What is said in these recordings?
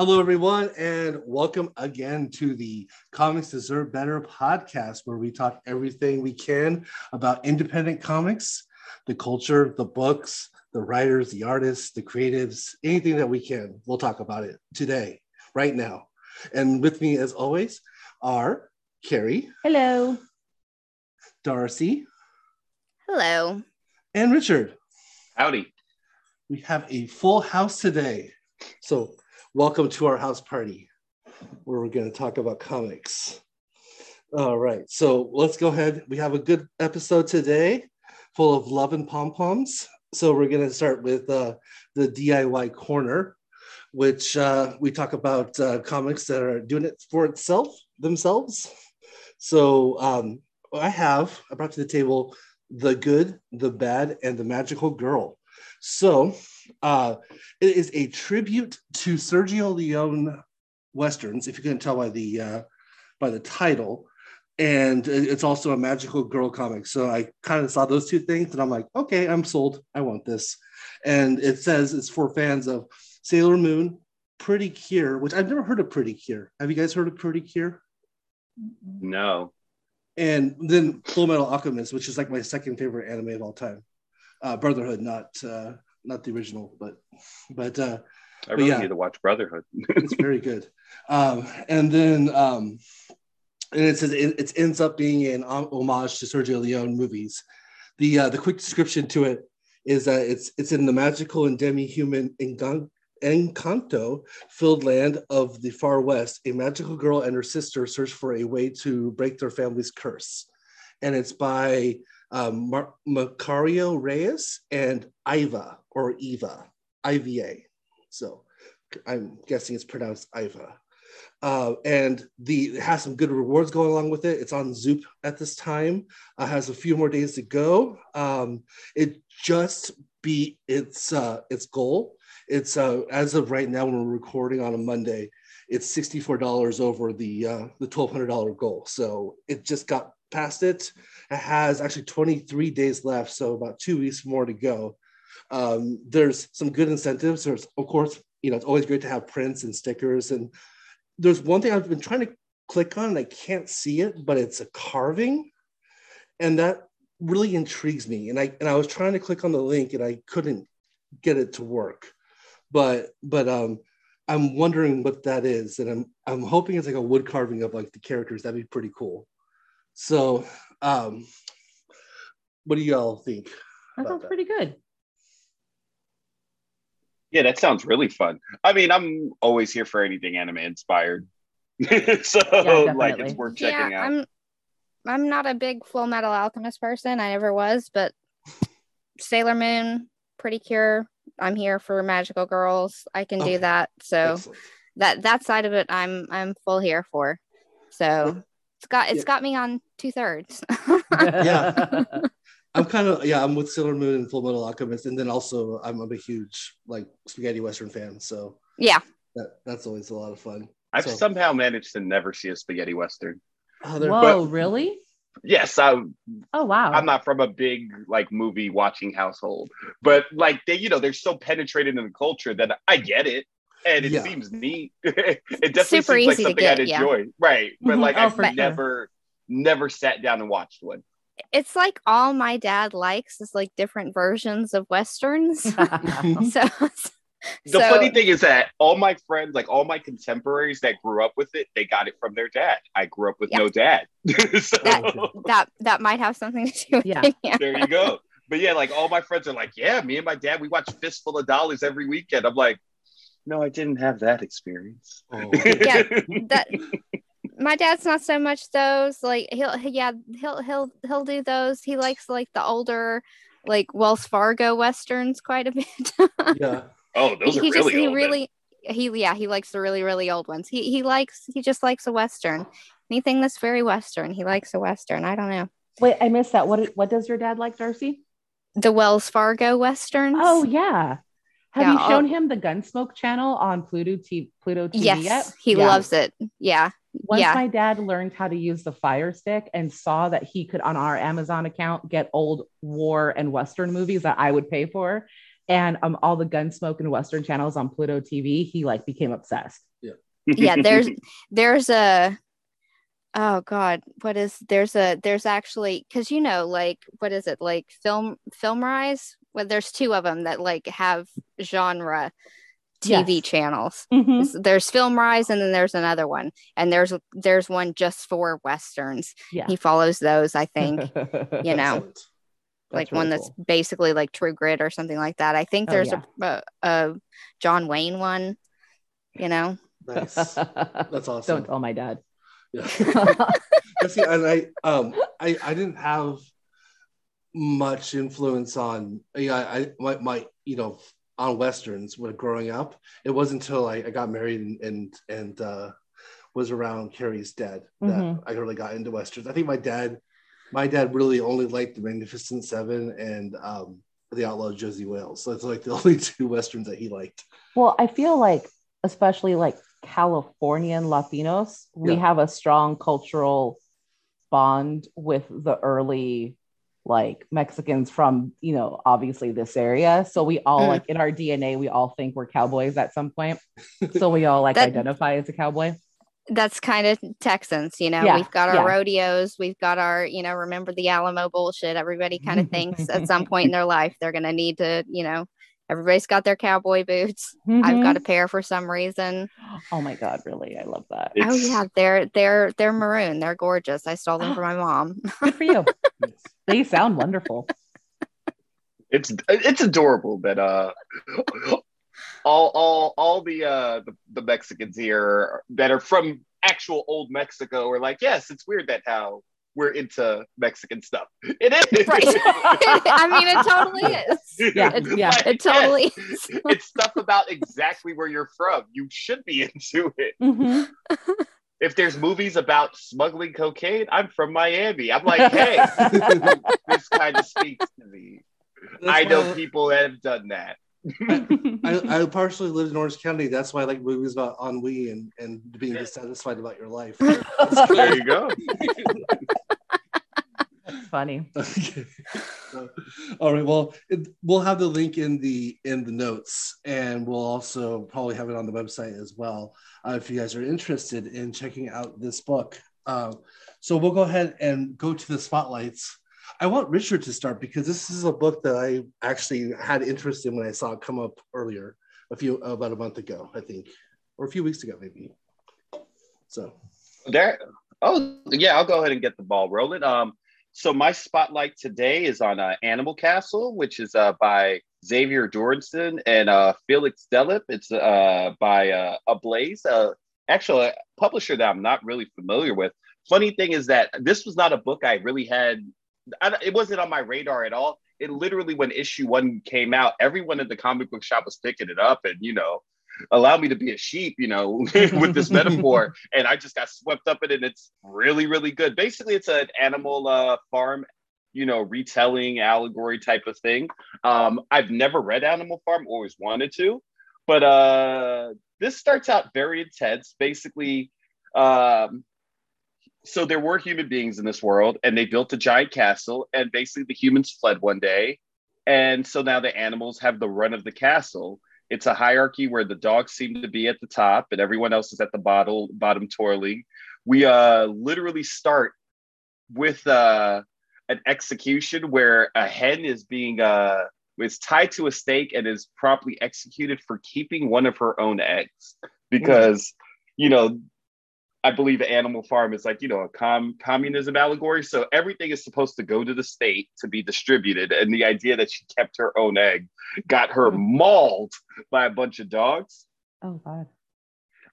Hello, everyone, and welcome again to the Comics Deserve Better podcast, where we talk everything we can about independent comics, the culture, the books, the writers, the artists, the creatives, anything that we can. We'll talk about it today, right now. And with me, as always, are Carrie. Hello. Darcy. Hello. And Richard. Howdy. We have a full house today. So, welcome to our house party where we're going to talk about comics. All right. So, let's go ahead. We have a good episode today full of love and pom poms. So, we're going to start with uh, the DIY corner, which uh, we talk about uh, comics that are doing it for itself, themselves. So, um, I have, I brought to the table the good, the bad, and the magical girl. So uh, it is a tribute to Sergio Leone westerns, if you can tell by the uh, by the title. And it's also a magical girl comic. So I kind of saw those two things and I'm like, okay, I'm sold. I want this. And it says it's for fans of Sailor Moon, Pretty Cure, which I've never heard of Pretty Cure. Have you guys heard of Pretty Cure? No. And then Full Metal Alchemist, which is like my second favorite anime of all time uh, Brotherhood, not uh, not the original, but but uh, I really yeah. need to watch Brotherhood. it's very good. Um, and then um, and it says it, it ends up being an homage to Sergio Leone movies. The uh, the quick description to it is that it's it's in the magical and demi-human Encanto filled land of the far west. A magical girl and her sister search for a way to break their family's curse, and it's by um, Mar- Macario Reyes and Iva or Eva, IVA. So I'm guessing it's pronounced Iva. Uh, and the it has some good rewards going along with it. It's on Zoop at this time. Uh, has a few more days to go. Um, it just beat its uh, its goal. It's uh, as of right now when we're recording on a Monday, it's sixty four dollars over the uh, the twelve hundred dollar goal. So it just got past it. Has actually 23 days left, so about two weeks more to go. Um, there's some good incentives. There's, of course, you know, it's always great to have prints and stickers. And there's one thing I've been trying to click on, and I can't see it, but it's a carving, and that really intrigues me. And I and I was trying to click on the link, and I couldn't get it to work. But but um, I'm wondering what that is, and I'm I'm hoping it's like a wood carving of like the characters. That'd be pretty cool. So, um, what do y'all think? That sounds pretty good. Yeah, that sounds really fun. I mean, I'm always here for anything anime inspired. so Yeah, like it's worth checking yeah, out. I'm I'm not a big Full Metal Alchemist person. I never was, but Sailor Moon, Pretty Cure. I'm here for magical girls. I can Okay. do that. So Excellent. that that side of it, I'm I'm full here for. So it's got it's Yeah. got me on two thirds. Yeah. I'm kind of yeah. I'm with Sailor Moon and Full Metal Alchemist, and then also I'm, I'm a huge like spaghetti western fan. So yeah. that that's always a lot of fun. I've so- somehow managed to never see a spaghetti western. Oh, they're- Whoa, really? Yes, I, Oh wow. I'm not from a big like movie watching household, but like they, you know, they're so penetrated in the culture that I get it, and it Yeah. seems neat. it definitely Super seems like something get, I'd yeah. enjoy, right? But Mhm. like Oh, I've for sure. never, never sat down and watched one. It's like all my dad likes is like different versions of westerns. so The so- funny thing is that all my friends, like all my contemporaries that grew up with it, they got it from their dad. I grew up with Yeah. no dad. so That- that that might have something to do with Yeah. it. Yeah. there you go. But yeah, like all my friends are like, yeah, me and my dad, we watch Fistful of Dollars every weekend. I'm like, no, I didn't have that experience. Oh. Yeah, that my dad's not so much those like he'll yeah he'll he'll he'll do those he likes like the older like wells fargo westerns quite a bit yeah. oh, those are he really just he old. then. really he yeah he likes the really really old ones he he likes he just likes a western anything that's very western he likes a western i don't know Wait, I missed that. What what does your dad like, Darcy? the wells fargo westerns Oh yeah. Have Yeah, you I'll- shown him the Gunsmoke channel on Pluto T- Pluto TV yes yet? he Yeah. loves it yeah Once yeah. my dad learned how to use the Fire Stick and saw that he could on our Amazon account get old war and western movies that I would pay for, and um all the gunsmoke and western channels on pluto tv he like became obsessed yeah there's there's a oh god what is there's a there's actually because you know like what is it like film FilmRise well there's two of them that like have genre tv Yes. channels Mhm. There's- there's FilmRise and then there's another one and there's there's one just for westerns yeah he follows those i think you know Excellent. like really one that's cool. basically like true grit or something like that i think Oh, there's yeah. a, a a john wayne one you know Nice. That's awesome. don't tell my dad Yeah. See, and I um I I didn't have much influence on yeah I my, my you know on westerns when growing up. It wasn't until I, I got married and and, and uh, was around Carrie's dad that Mhm. I really got into westerns. I think my dad my dad really only liked the Magnificent Seven and um, the Outlaw Josey Wales. So it's like the only two westerns that he liked. Well, I feel like, especially like Californian Latinos, we Yeah. have a strong cultural bond with the early like Mexicans from, you know, obviously this area. So we all Mm. like in our DNA, we all think we're cowboys at some point. So we all like That- identify as a cowboy. that's kind of Texans, you know. Yeah, we've got our yeah. rodeos, we've got our, you know, remember the Alamo bullshit. Everybody kind of thinks at some point in their life they're going to need to, you know, everybody's got their cowboy boots. I've Mhm. got a pair for some reason. Oh my god, really? I love that. oh yeah, they're they're they're maroon. They're gorgeous. I stole them from my mom. Good for you. they sound wonderful. it's it's adorable that uh all all all the uh the, the Mexicans here that are from actual old Mexico are like, yes, it's weird that how we're into Mexican stuff. It is right. I mean, it totally is. Yeah, It, yeah. Like, it totally yes, is. it's stuff about exactly where you're from. You should be into it. Mhm. If there's movies about smuggling cocaine, I'm from Miami. I'm like, hey, this kind of speaks to me. I know That's why people that have done that. I, I partially lived in Orange County. That's why I like movies about ennui and, and being dissatisfied about your life. There you go. Funny. Okay. All right. Well, it, we'll have the link in the in the notes, and we'll also probably have it on the website as well uh, if you guys are interested in checking out this book. Um, so we'll go ahead and go to the spotlights. I want Richard to start because this is a book that I actually had interest in when I saw it come up earlier, a few about a month ago, I think, or a few weeks ago, maybe. So There. Oh, yeah. I'll go ahead and get the ball rolling. Um, so my spotlight today is on uh, Animal Castle, which is uh, by Xavier Jorgensen and uh, Felix Delep. It's uh, by uh, Ablaze, uh, actually a publisher that I'm not really familiar with. Funny thing is that this was not a book I really had. I, it wasn't on my radar at all. It literally, when issue one came out, everyone at the comic book shop was picking it up, and you know, allow me to be a sheep, you know, with this metaphor. And I just got swept up in it. And it's really, really good. Basically, it's an animal uh, farm, you know, retelling allegory type of thing. Um, I've never read Animal Farm, always wanted to, but uh, this starts out very intense. Basically, um, so there were human beings in this world, and they built a giant castle, and basically the humans fled one day. And so now the animals have the run of the castle it's a hierarchy where the dogs seem to be at the top and everyone else is at the bottom bottom twirling we uh literally start with uh an execution where a hen is being uh is tied to a stake and is promptly executed for keeping one of her own eggs because you know I believe Animal Farm is like, you know, a com- communism allegory. So everything is supposed to go to the state to be distributed. And the idea that she kept her own egg got her mauled by a bunch of dogs. Oh god.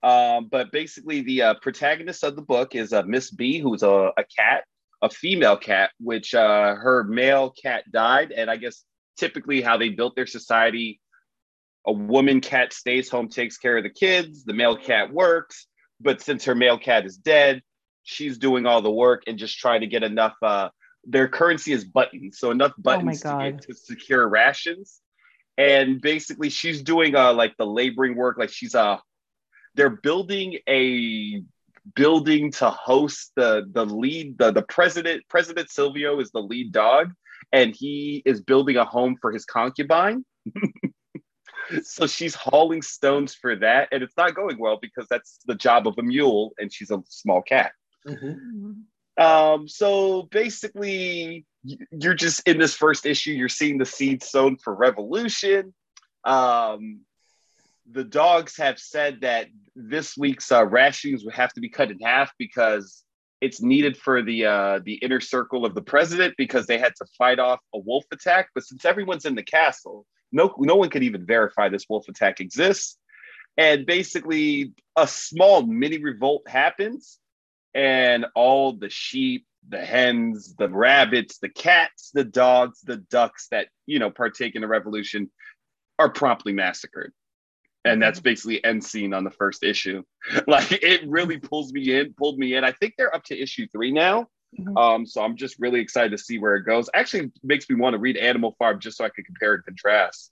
Um, but basically, the uh, protagonist of the book is uh, Miss B, who's a, a cat, a female cat, which uh, her male cat died. And I guess typically how they built their society, a woman cat stays home, takes care of the kids, the male cat works. But since her male cat is dead, she's doing all the work and just trying to get enough. Uh, their currency is buttons, so enough buttons to get to secure rations. And basically, she's doing uh, like the laboring work, like she's uh they're building a building to host the the lead the, the president president silvio is the lead dog and he is building a home for his concubine so she's hauling stones for that, and it's not going well because that's the job of a mule, and she's a small cat. Mhm. Um, so basically, you're just in this first issue, you're seeing the seed sown for revolution. Um, the dogs have said that this week's uh, rationings would have to be cut in half because it's needed for the uh, the inner circle of the president because they had to fight off a wolf attack. But since everyone's in the castle, no no one could even verify this wolf attack exists. And basically, a small mini revolt happens, and all the sheep, the hens, the rabbits, the cats, the dogs, the ducks that you know partake in the revolution are promptly massacred. And that's basically end scene on the first issue. Like it really pulls me in, pulled me in. I think they're up to issue three now. Mhm. Um, so I'm just really excited to see where it goes. Actually makes me want to read Animal Farm just so I can compare and contrast.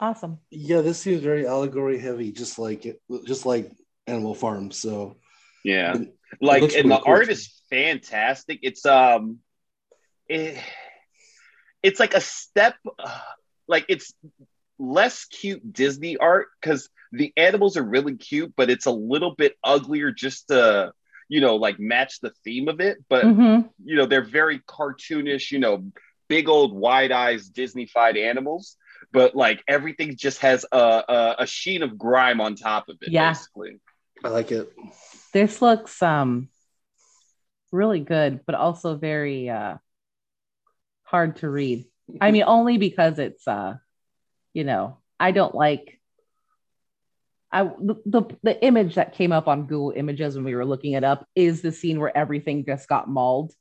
Awesome. Yeah, this seems very allegory heavy, just like it, just like Animal Farm. So Yeah. It- like looks and pretty the cool, art is fantastic. It's um it, it's like a step uh, like it's less cute Disney art because the animals are really cute, but it's a little bit uglier just to you know like match the theme of it. But Mhm. you know they're very cartoonish, you know, big old wide eyes Disneyfied animals. But like everything just has a, a a sheen of grime on top of it, Yeah. basically. I like it. This looks um really good, but also very uh hard to read. I mean, only because it's uh, you know, I don't like I the, the the image that came up on Google Images when we were looking it up is the scene where everything just got mauled.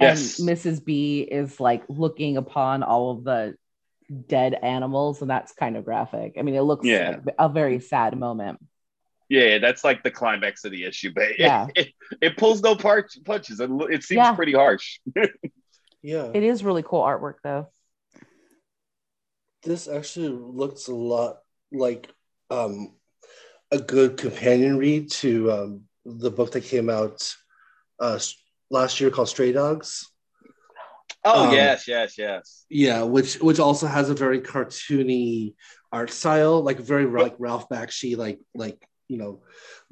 Yes. And Mrs. B is like looking upon all of the dead animals, and that's kind of graphic. I mean, it looks Yeah. like a very sad moment. Yeah, that's like the climax of the issue, but it, Yeah. it, it pulls no par- punches. It, it seems Yeah. pretty harsh. Yeah, It is really cool artwork, though. this actually looks a lot like um, a good companion read to um, the book that came out uh, last year called Stray Dogs. Oh Um, yes, yes, yes. Yeah, which which also has a very cartoony art style, like very like Ralph Bakshi, like like you know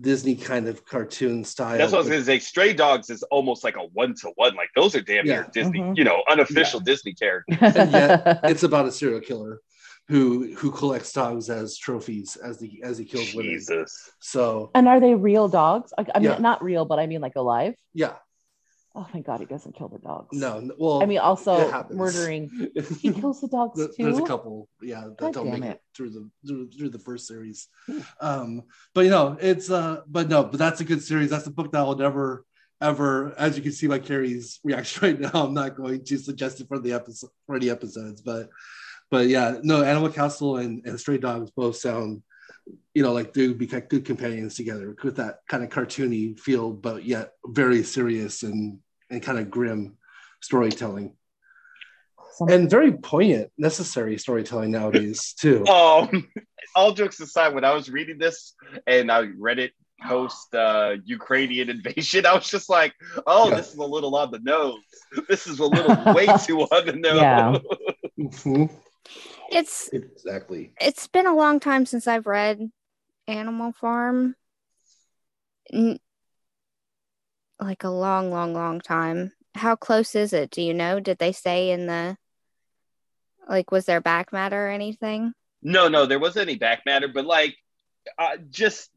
Disney kind of cartoon style. That's what I was gonna say. Stray Dogs is almost like a one to one. Like those are damn near Yeah. Disney, Mhm. you know, unofficial Disney characters. And yet it's about a serial killer who who collects dogs as trophies as the as he kills women. Jesus. So and are they real dogs? I, I mean, Yeah. not real, but I mean like alive. yeah, Oh, my God he doesn't kill the dogs. no, well, I mean, it also happens. murdering. He kills the dogs too. There's a couple, yeah, that God don't damn make it. it through the through, through the first series. Um, but you know, it's uh, but no, but that's a good series. That's a book that I'll never ever, as you can see by Carrie's reaction right now. I'm not going to suggest it for the episode for the episodes, but but yeah, no, Animal Castle and, and Stray Dogs both sound, you know, like they would be good companions together with that kind of cartoony feel, but yet very serious and and kind of grim storytelling Some- and very poignant, necessary storytelling nowadays too. Um, all jokes aside, when I was reading this and I read it post uh, Ukrainian invasion, I was just like, "Oh, Yeah. this is a little on the nose. This is a little way too on the nose." Yeah. Mhm. It's Exactly. it's been a long time since I've read Animal Farm. N- like a long, long, long time. How close is it? Do you know? Did they say in the like was there back matter or anything? No, no, there wasn't any back matter, but like, uh, just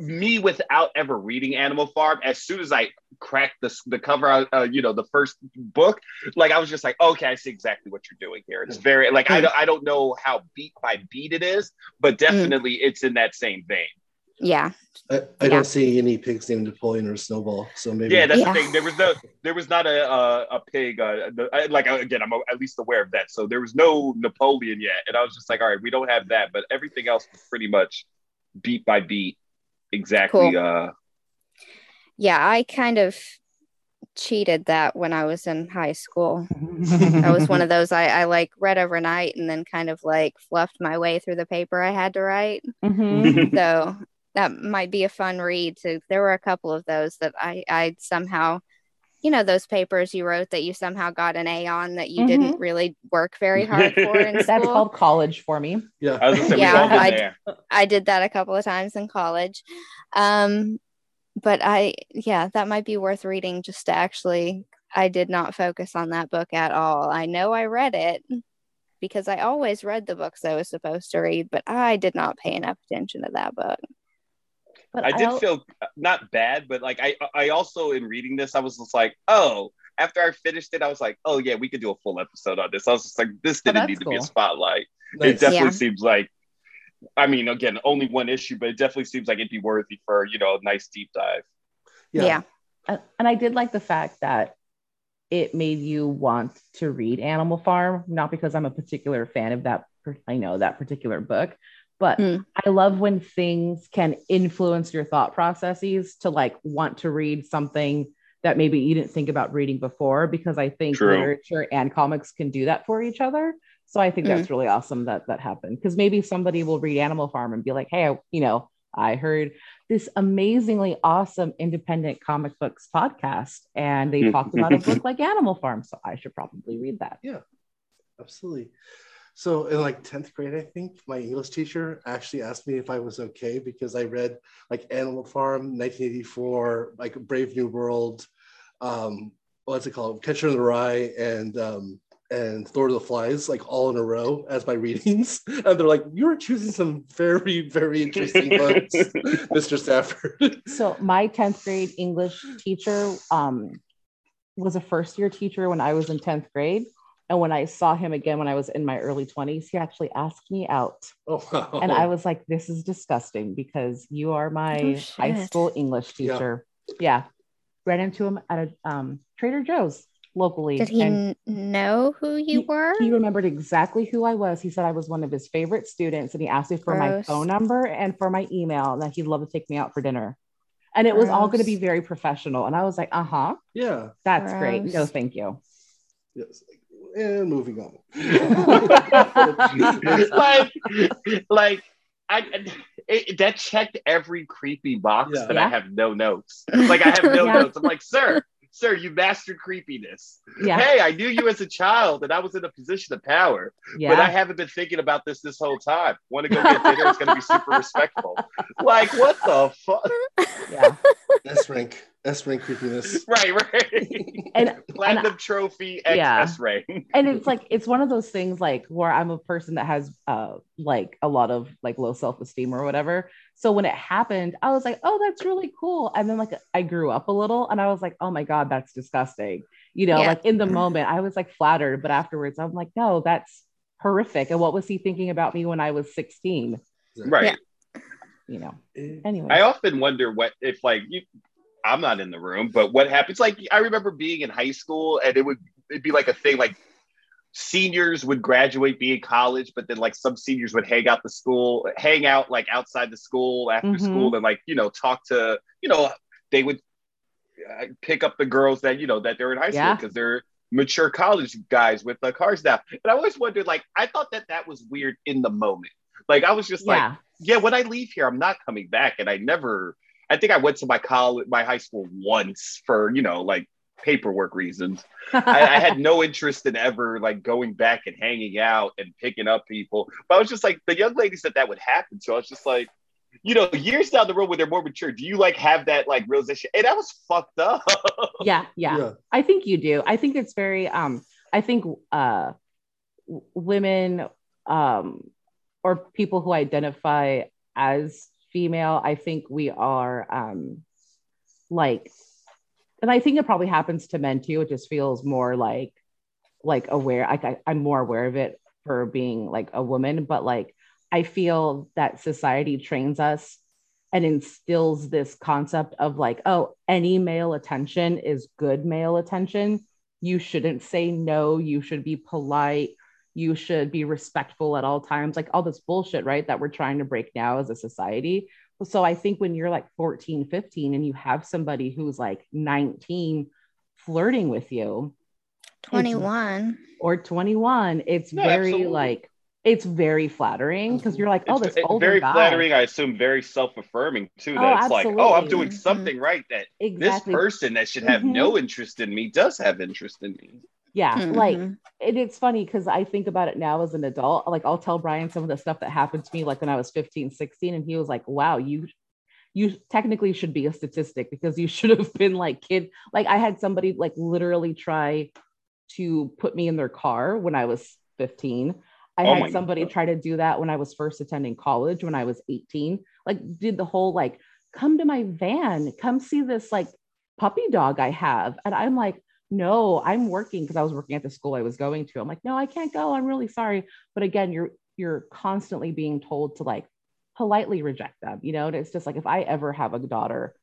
me without ever reading Animal Farm. As soon as I cracked the the cover out, uh, you know, the first book, like I was just like, okay, I see exactly what you're doing here. It's very like I don't I don't know how beat by beat it is, but definitely it's in that same vein. Yeah. I, I Yeah. don't see any pigs named Napoleon or Snowball, so maybe. Yeah, that's Yeah. the thing. There was no, there was not a a, a pig. Uh, the, I, like again, I'm at least aware of that. So there was no Napoleon yet, and I was just like, all right, we don't have that, but everything else was pretty much beat by beat, exactly. Cool. Uh, Yeah, I kind of cheated that when I was in high school. I was one of those I, I like read overnight and then kind of like fluffed my way through the paper I had to write. Mhm. so that might be a fun read. So there were a couple of those that I I somehow you know those papers you wrote that you somehow got an A on that you Mhm. didn't really work very hard for in That's school. called college for me. Yeah. I was gonna say Yeah, we've all been I- I did that a couple of times in college. Um, but I, yeah, that might be worth reading just to actually, I did not focus on that book at all. I know I read it because I always read the books I was supposed to read, but I did not pay enough attention to that book. But I did al- feel uh, not bad, but like I I also in reading this, I was just like, oh, after I finished it, I was like, oh yeah, we could do a full episode on this. I was just like, this Oh, didn't that's need to be a spotlight. Nice. It definitely Yeah. seems like I mean, again, only one issue, but it definitely seems like it'd be worthy for, you know, a nice deep dive. Yeah. and and I did like the fact that it made you want to read Animal Farm, not because I'm a particular fan of that. I know that particular book, but Hmm. I love when things can influence your thought processes to like want to read something that maybe you didn't think about reading before. Because I think True. literature and comics can do that for each other. So I think Hmm. that's really awesome that that happened. Because maybe somebody will read Animal Farm and be like, "Hey, I, you know." I heard this amazingly awesome independent comic books podcast, and they talked about a book like Animal Farm. So I should probably read that. Yeah, absolutely. So in like 10th grade, I think my English teacher actually asked me if I was okay because I read like Animal Farm, 1984, like Brave New World, um, what's it called? Catcher in the Rye and um and Lord of the Flies, like all in a row as my readings. And they're like, you're choosing some very, very interesting books, Mr. Stafford. So my 10th grade English teacher um, was a first year teacher when I was in 10th grade. And when I saw him again when I was in my early 20s, he actually asked me out. oh, wow. And I was like, this is disgusting because you are my Oh, high school English teacher. Yeah. Ran into him at a um, Trader Joe's locally. Did he and know who you were? he remembered exactly who I was. He said I was one of his favorite students and he asked me for my phone number and for my email and that he'd love to take me out for dinner. And it was all going to be very professional. And I was like, uh huh, yeah. that's great. No, thank you. Yes. And moving on. like, like I it, that checked every creepy box, Yeah. but Yeah. I have no notes. Like I have no Yeah. notes. I'm like, sir, sir, you mastered creepiness. Yeah. Hey, I knew you as a child, and I was in a position of power, Yeah. but I haven't been thinking about this this whole time. Want to go get dinner? It's gonna be super respectful. Like, what the fuck? yeah. S rank. S rank creepiness. Right, right. And Platinum trophy X Yeah. S ray. and it's like it's one of those things like where I'm a person that has uh like a lot of like low self-esteem or whatever. So when it happened, I was like, oh, that's really cool. And then like I grew up a little and I was like, oh my God, that's disgusting. You know, Yeah. like in the moment, I was like flattered, but afterwards I'm like, no, that's horrific. And what was he thinking about me when I was 16? Right. Yeah. You know. Anyway. I often wonder what if like you I'm not in the room, but what happens like I remember being in high school and it would it'd be like a thing like seniors would graduate be in college, but then like some seniors would hang out the school, hang out like outside the school after Mhm. school and like, you know, talk to, you know, they would uh, pick up the girls that, you know, that they're in high school because they're mature college guys with the cars now. And I always wondered, like, I thought that that was weird in the moment. Like, I was just like, yeah. yeah, when I leave here, I'm not coming back. And I never, I think I went to my college, my high school once for, you know, like paperwork reasons. I, I had no interest in ever like going back and hanging out and picking up people. But I was just like, the young lady said that would happen. So I was just like, you know, years down the road when they're more mature, do you like have that like realization? And that was fucked up. yeah, yeah. Yeah. I think you do. I think it's very um I think uh w- women um or people who identify as female, I think we are um like and I think it probably happens to men too. It just feels more like like aware. Like I, I'm more aware of it for being like a woman, but like I feel that society trains us and instills this concept of like, oh, any male attention is good male attention. You shouldn't say no. You should be polite. You should be respectful at all times. Like all this bullshit, right? That we're trying to break now as a society. So I think when you're like 14, 15 and you have somebody who's like 19 flirting with you 21. or 21, it's Yeah, very absolutely. like it's very flattering because you're like, oh, It's this ve- older very guy. flattering. I assume very self-affirming too. Oh, That it's like, oh, I'm absolutely. doing something right. That this person that should have Mhm. no interest in me does have interest in me. Yeah, like Mhm. and it's funny because I think about it now as an adult. Like I'll tell Brian some of the stuff that happened to me like when I was 15, 16, and he was like, wow, you you technically should be a statistic because you should have been like kid. Like I had somebody like literally try to put me in their car when I was 15. I Oh had somebody God. try to do that when I was first attending college when I was 18. Like did the whole like come to my van, come see this like puppy dog I have. And I'm like, no, I'm working because I was working at the school I was going to. I'm like, no, I can't go. I'm really sorry. But again, you're you're constantly being told to like politely reject them, you know? And it's just like if I ever have a daughter,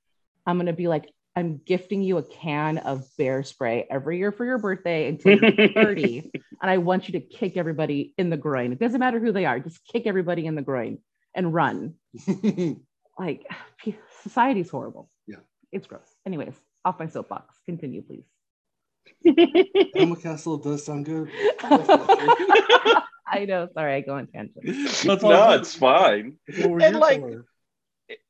I'm gonna be like, I'm gifting you a can of bear spray every year for your birthday until you're 30. and I want you to kick everybody in the groin. It doesn't matter who they are, just kick everybody in the groin and run. Like society's horrible. Yeah. It's gross. Anyways, off my soapbox. Continue, please. Animal Castle does sound good. I know. Sorry, I go on tangent. No, good. it's fine. That's And like- for.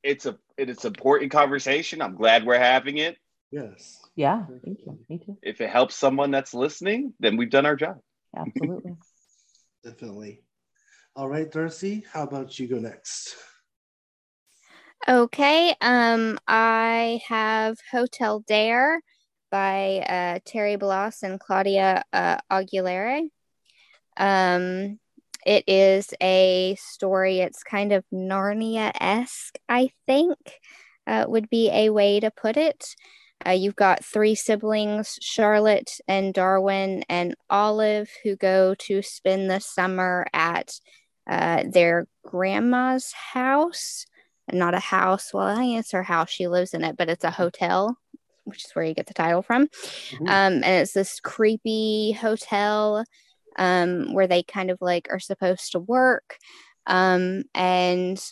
It's a it's an important conversation. I'm glad we're having it. yes, Yeah, thank you. Me too. If it helps someone that's listening, then we've done our job. Absolutely. definitely. All right, Darcy, how about you go next? Okay. Um, I have Hotel Dare by uh, Terry Blas and Claudia uh, Aguilera. Um, it is a story. It's kind of Narnia esque, I think, uh, would be a way to put it. Uh, you've got three siblings, Charlotte and Darwin and Olive, who go to spend the summer at uh, their grandma's house not a house. Well, I her house. She lives in it, but it's a hotel, which is where you get the title from. Mhm. Um, and it's this creepy hotel um, where they kind of like are supposed to work. Um, and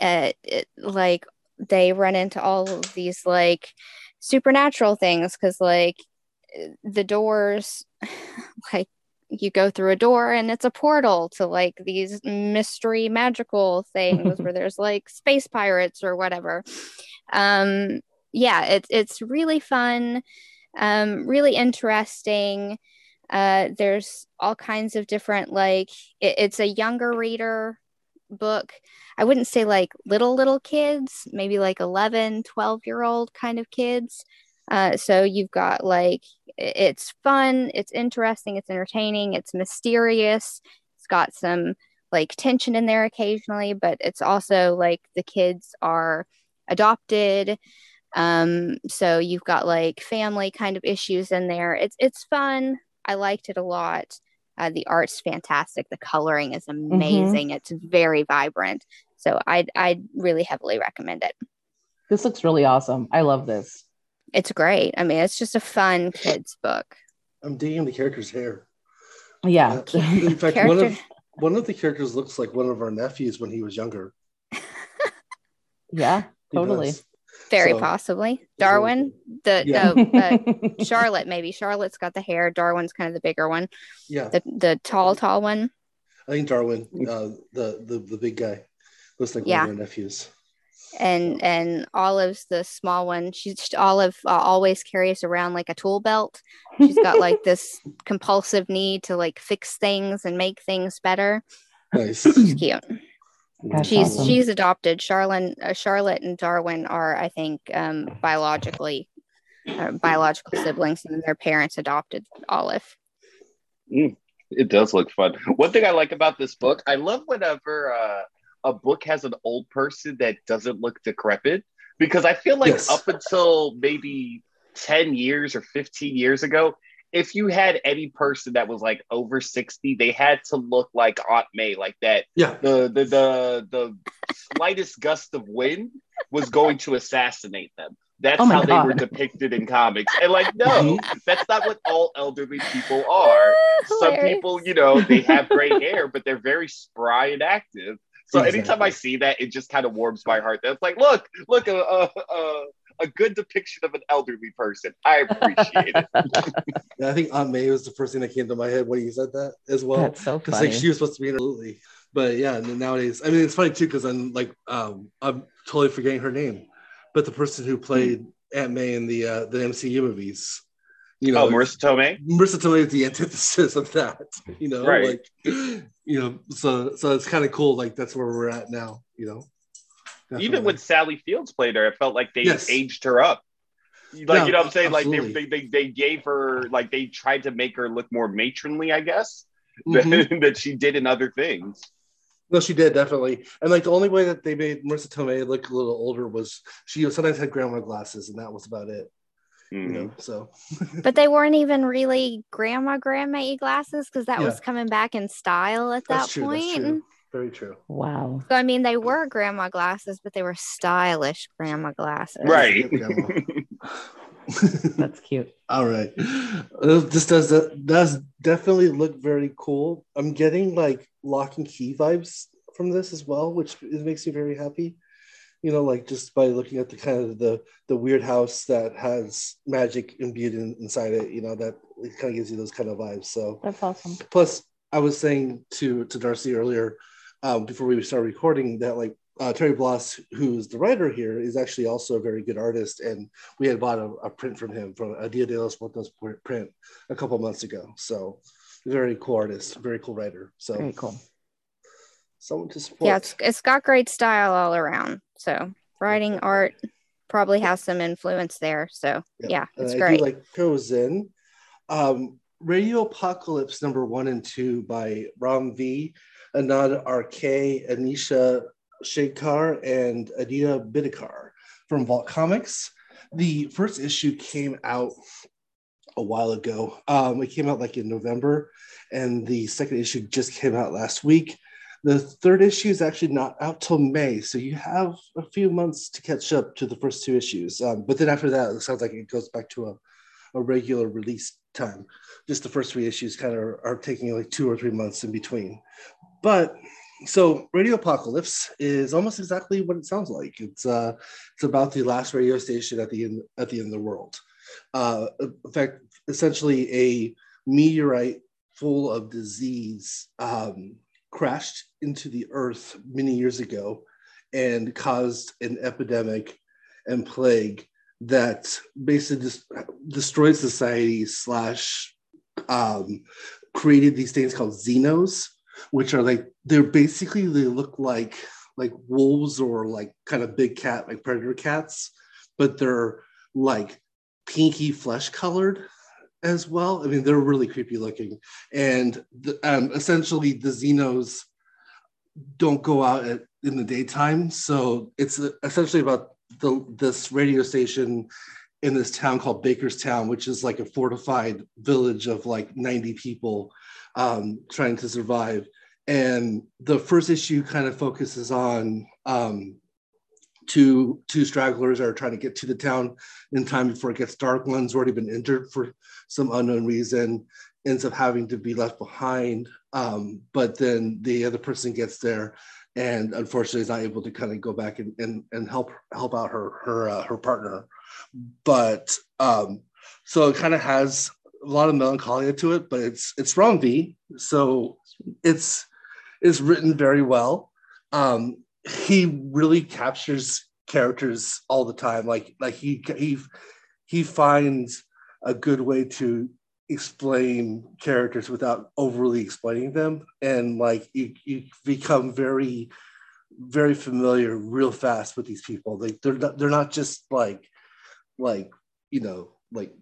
uh, it, like they run into all of these like supernatural things because like the doors like you go through a door and it's a portal to like these mystery magical things where there's like space pirates or whatever um yeah it's it's really fun um really interesting uh there's all kinds of different like it, it's a younger reader book i wouldn't say like little little kids maybe like 11 12 year old kind of kids uh, so you've got like it's fun, it's interesting, it's entertaining, it's mysterious. It's got some like tension in there occasionally, but it's also like the kids are adopted. Um, so you've got like family kind of issues in there. It's it's fun. I liked it a lot. Uh, the art's fantastic. The coloring is amazing. It's very vibrant. So I'd I'd really heavily recommend it. This looks really awesome. I love this. It's great. I mean, it's just a fun kids book. I'm digging the character's hair. Yeah. Uh, in fact, one of one of the characters looks like one of our nephews when he was younger. yeah, He totally. does. Very So, possibly. Darwin, the Yeah. no, uh, Charlotte maybe. Charlotte's got the hair. Darwin's kind of the bigger one. Yeah, The the tall tall one. I think Darwin, uh, the the the big guy, looks like Yeah. one of our nephews. And and Olive's the small one. She's Olive uh, always carries around like a tool belt. She's got like this compulsive need to like fix things and make things better. Nice. She's cute. That's she's awesome. she's adopted. Charlotte uh, Charlotte and Darwin are I think um, biologically uh, biological siblings, and their parents adopted Olive. It does look fun. One thing I like about this book, I love whenever uh, a book has an old person that doesn't look decrepit because I feel like Yes. up until maybe 10 years or 15 years ago, if you had any person that was like over 60, they had to look like Aunt May, like that. Yeah, The the the the slightest gust of wind was going to assassinate them. That's Oh my how they were depicted in comics. And like, no, mm-hmm. that's not what all elderly people are some people, you know, they have gray hair, but they're very spry and active. So anytime I see that, it just kind of warms my heart. That's like, look, look, a a, a, a good depiction of an elderly person. I appreciate it. Yeah, I think Aunt May was the first thing that came to my head when you said that as well. That's so Because funny. like she was supposed to be in absolutely. But yeah, and nowadays, I mean, it's funny too because I'm like, um, I'm totally forgetting her name, but the person who played Aunt May in the uh, the MCU movies, you know, oh, Marisa Tomei. Marisa Tomei is the antithesis of that, you know, Right. like, you know, so so it's kind of cool. Like that's where we're at now, you know. Even when Sally Fields played her, it felt like they Yes. aged her up. Like Yeah, you know what I'm saying? Like they, they they they gave her like they tried to make her look more matronly, I guess, Mhm. than that she did in other things. No, she did definitely, and like the only way that they made Marisa Tomei look a little older was she sometimes had grandma glasses, and that was about it. You Mhm. know, so But they weren't even really grandma grandma glasses because that Yeah. was coming back in style at that that's true. That's point. True. Very true. Wow. So I mean, they were grandma glasses, but they were stylish grandma glasses. Right. That's cute. All right. This does does definitely look very cool. I'm getting like Locke and Key vibes from this as well, which it makes me very happy. You know, like just by looking at the kind of the the weird house that has magic imbued in, inside it. You know, that it kind of gives you those kind of vibes. So That's awesome. plus, I was saying to to Darcy earlier um, before we start recording that like uh, Terry Blas, who's the writer here, is actually also a very good artist, and we had bought a, a print from him from a Dia de los Muertos print a couple months ago. So, very cool artist, very cool writer. So, Very cool. someone to support. Yeah, it's, it's got great style all around. So writing art probably has some influence there. So yeah, And it's I great. do like Chosen. Um, Radio Apocalypse number one and two by Ram V, Anand RK, Anisha Shekhar, and Aditya Bidikar from Vault Comics. The first issue came out a while ago. Um, it came out like in November, and the second issue just came out last week. The third issue is actually not out till May, so you have a few months to catch up to the first two issues. Um, but then after that, it sounds like it goes back to a, a regular release time. Just the first three issues kind of are, are taking like two or three months in between. But so Radio Apocalypse is almost exactly what it sounds like. It's uh, it's about the last radio station at the end at the end of the world. Uh, in fact, essentially a meteorite full of disease um, crashed into the earth many years ago and caused an epidemic and plague that basically just destroyed society slash um, created these things called xenos which are like they're basically they look like like wolves or like kind of big cat like predator cats but they're like pinky flesh colored as well. I mean they're really creepy looking. And the, um, essentially the xenos don't go out at, in the daytime. So it's essentially about the this radio station in this town called bakerstown which is like a fortified village of like 90 people um, trying to survive. And the first issue kind of focuses on um, two two stragglers are trying to get to the town in time before it gets dark. One's already been injured for some unknown reason, ends up having to be left behind. Um, but then the other person gets there and unfortunately is not able to kind of go back and, and, and help help out her her uh, her partner. But um, so it kind of has a lot of melancholia to it, but it's it's V, so it's it's written very well. Um, he really captures characters all the time. Like like he he he finds a good way to explain characters without overly explaining them, and like you you become very very familiar real fast with these people. Like they're not, they're not just like like you know like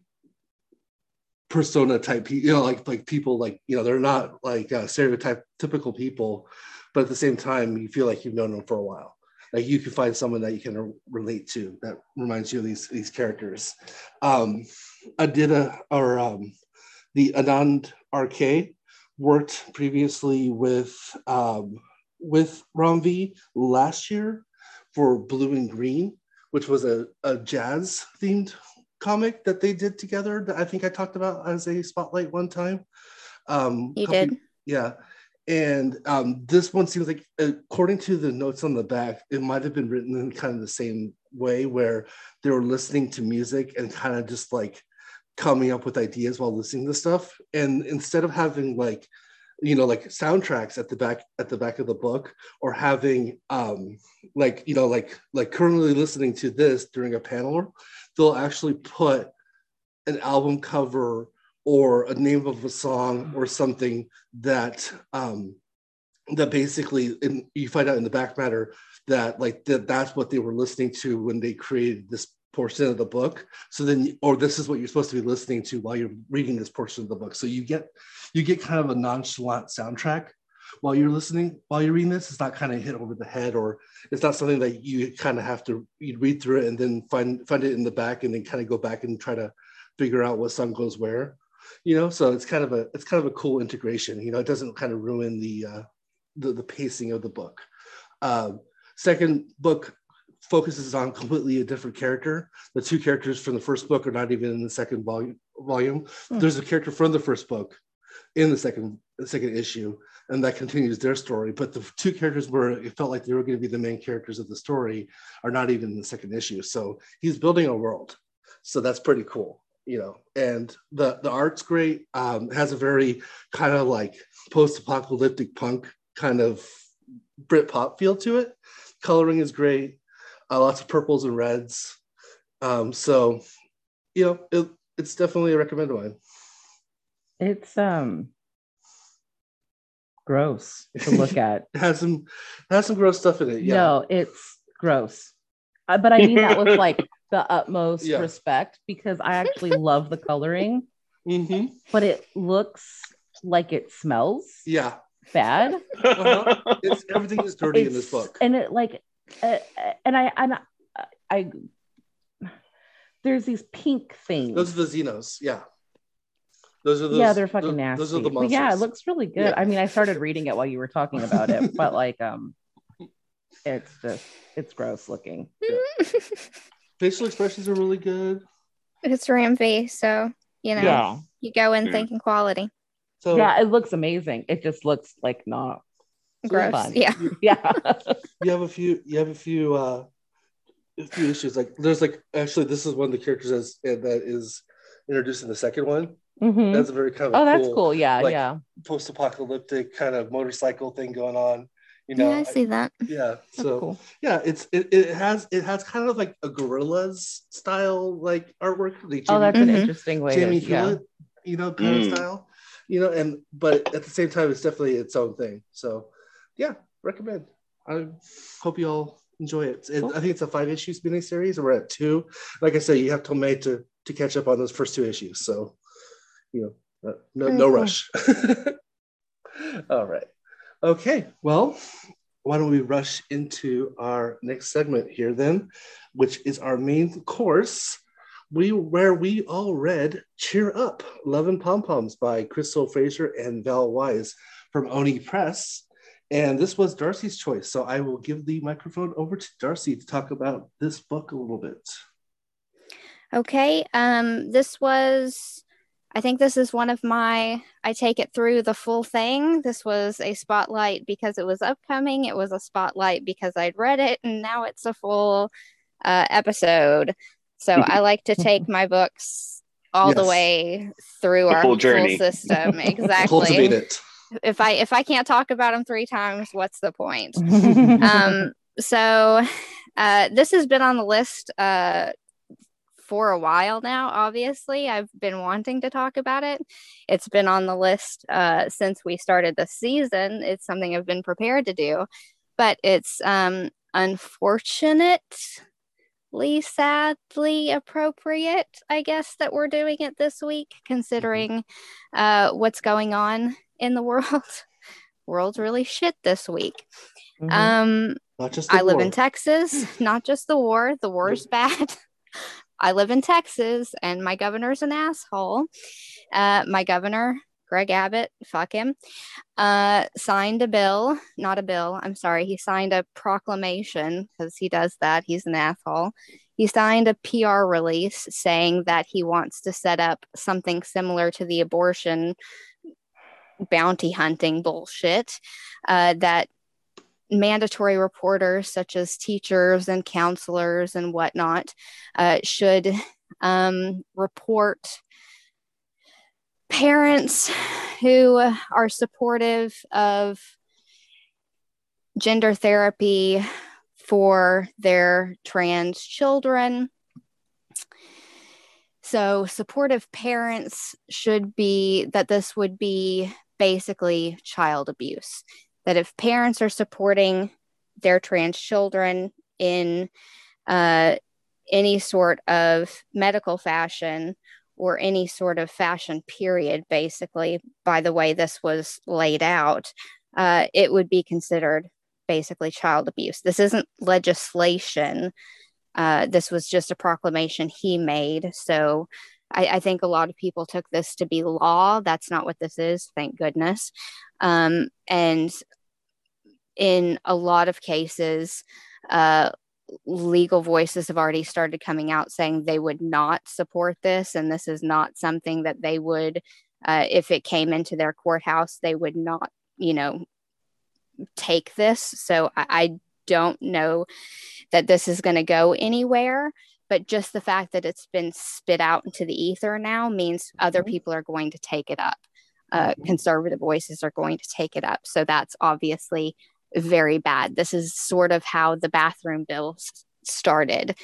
persona type people, you know, like like people like you know they're not like uh, stereotype typical people, but at the same time you feel like you've known them for a while. Like you can find someone that you can re- relate to that reminds you of these these characters. Um, Aditya or um, the Anand RK worked previously with um, with Ram V last year for Blue and Green, which was a, a jazz themed comic that they did together that I think I talked about as a spotlight one time. Um, You couple- did? yeah. and um, this one seems like, according to the notes on the back, it might have been written in kind of the same way where they were listening to music and kind of just like coming up with ideas while listening to stuff. And instead of having like, you know, like soundtracks at the back at the back of the book, or having um, like you know, like like currently listening to this during a panel, they'll actually put an album cover or a name of a song or something that um, that basically in, you find out in the back matter that like that that's what they were listening to when they created this portion of the book. So then or this is what you're supposed to be listening to while you're reading this portion of the book. So you get you get kind of a nonchalant soundtrack while you're listening while you're reading this. It's not kind of hit over the head or it's not something that you kind of have to you read through it and then find find it in the back and then kind of go back and try to figure out what song goes where you know? So it's kind of a it's kind of a cool integration you know? It doesn't kind of ruin the uh the, the pacing of the book. Um second book focuses on completely a different character. The two characters from the first book are not even in the second volume volume. Hmm. there's a character from the first book in the second the second issue and that continues their story. But the two characters where it felt like they were going to be the main characters of the story are not even in the second issue. So he's building a world. So that's pretty cool you know? And the the art's great um has a very kind of like post-apocalyptic punk kind of brit pop feel to it. Coloring is great uh, lots of purples and reds. Um so you know it, it's definitely a recommended one it's um gross to look at it has some has some gross stuff in it yeah no it's gross uh, but i mean that with like the utmost yeah. respect because I actually love the coloring, mm-hmm. but it looks like it smells. Yeah. Bad. Uh-huh. It's, everything is dirty it's, in this book, and it like, uh, and I and I, I, there's these pink things. Those are the Xenos. Yeah. Those are those, yeah, they're fucking those, nasty. Those are the monsters. But yeah, it looks really good. Yeah. I mean, I started reading it while you were talking about it, but like, um, it's just it's gross looking. Yeah. facial expressions are really good. It's Ram-V, so you know yeah. you go in yeah. thinking quality. So yeah, it looks amazing. It just looks like not gross. Fun. Yeah, yeah. you have a few. You have a few. uh a few issues like there's like actually this is one of the characters that's, that is introduced in the second one mm-hmm. that's a very kind of oh that's cool yeah like, yeah post-apocalyptic kind of motorcycle thing going on you know yeah i see that yeah so cool. yeah it's it, it has it has kind of like a Gorillaz style like artwork like oh that's mm-hmm. an interesting way jamie to, yeah. you know kind mm. of style you know and but at the same time it's definitely its own thing so yeah recommend i hope you all enjoy it, it cool. i think it's a five issue spinning series we're at two like i said you have till may to to catch up on those first two issues so you know uh, no, no rush all right Okay, well, why don't we rush into our next segment here then, which is our main course, we where we all read Cheer Up, Love and Pom Poms by Crystal Frasier and Val Wise from Oni Press. And this was Darcy's choice. So I will give the microphone over to Darcy to talk about this book a little bit. Okay. Um, this was I think this is one of my, I take it through the full thing. This was a spotlight because it was upcoming. It was a spotlight because I'd read it, and now it's a full uh, episode. So I like to take my books all yes. the way through our full, full system. Exactly. Cultivate it. If I if I can't talk about them three times, what's the point? um, so uh, this has been on the list uh, for a while now, obviously. I've been wanting to talk about it. It's been on the list uh, since we started the season. It's something I've been prepared to do, but it's um, unfortunately, sadly appropriate, I guess, that we're doing it this week, considering uh, what's going on in the world. World's really shit this week. Mm-hmm. Um, not just I war. live in Texas, not just the war. The war's bad. I live in Texas and my governor's an asshole. Uh, my governor, Greg Abbott, fuck him, uh, signed a bill, not a bill, I'm sorry, he signed a proclamation because he does that. He's an asshole. He signed a PR release saying that he wants to set up something similar to the abortion bounty hunting bullshit uh, that mandatory reporters such as teachers and counselors and whatnot uh, should um, report parents who are supportive of gender therapy for their trans children. So, supportive parents should be that this would be basically child abuse. That if parents are supporting their trans children in uh, any sort of medical fashion or any sort of fashion period, basically, by the way this was laid out, uh, it would be considered basically child abuse. This isn't legislation. Uh, this was just a proclamation he made. So I, I, think a lot of people took this to be law. That's not what this is, thank goodness. Um, and in a lot of cases, uh, legal voices have already started coming out saying they would not support this and this is not something that they would uh, if it came into their courthouse they would not you know take this so i, I don't know that this is going to go anywhere but just the fact that it's been spit out into the ether now means other mm-hmm. people are going to take it up uh, conservative voices are going to take it up so that's obviously very bad. This is sort of how the bathroom bills started.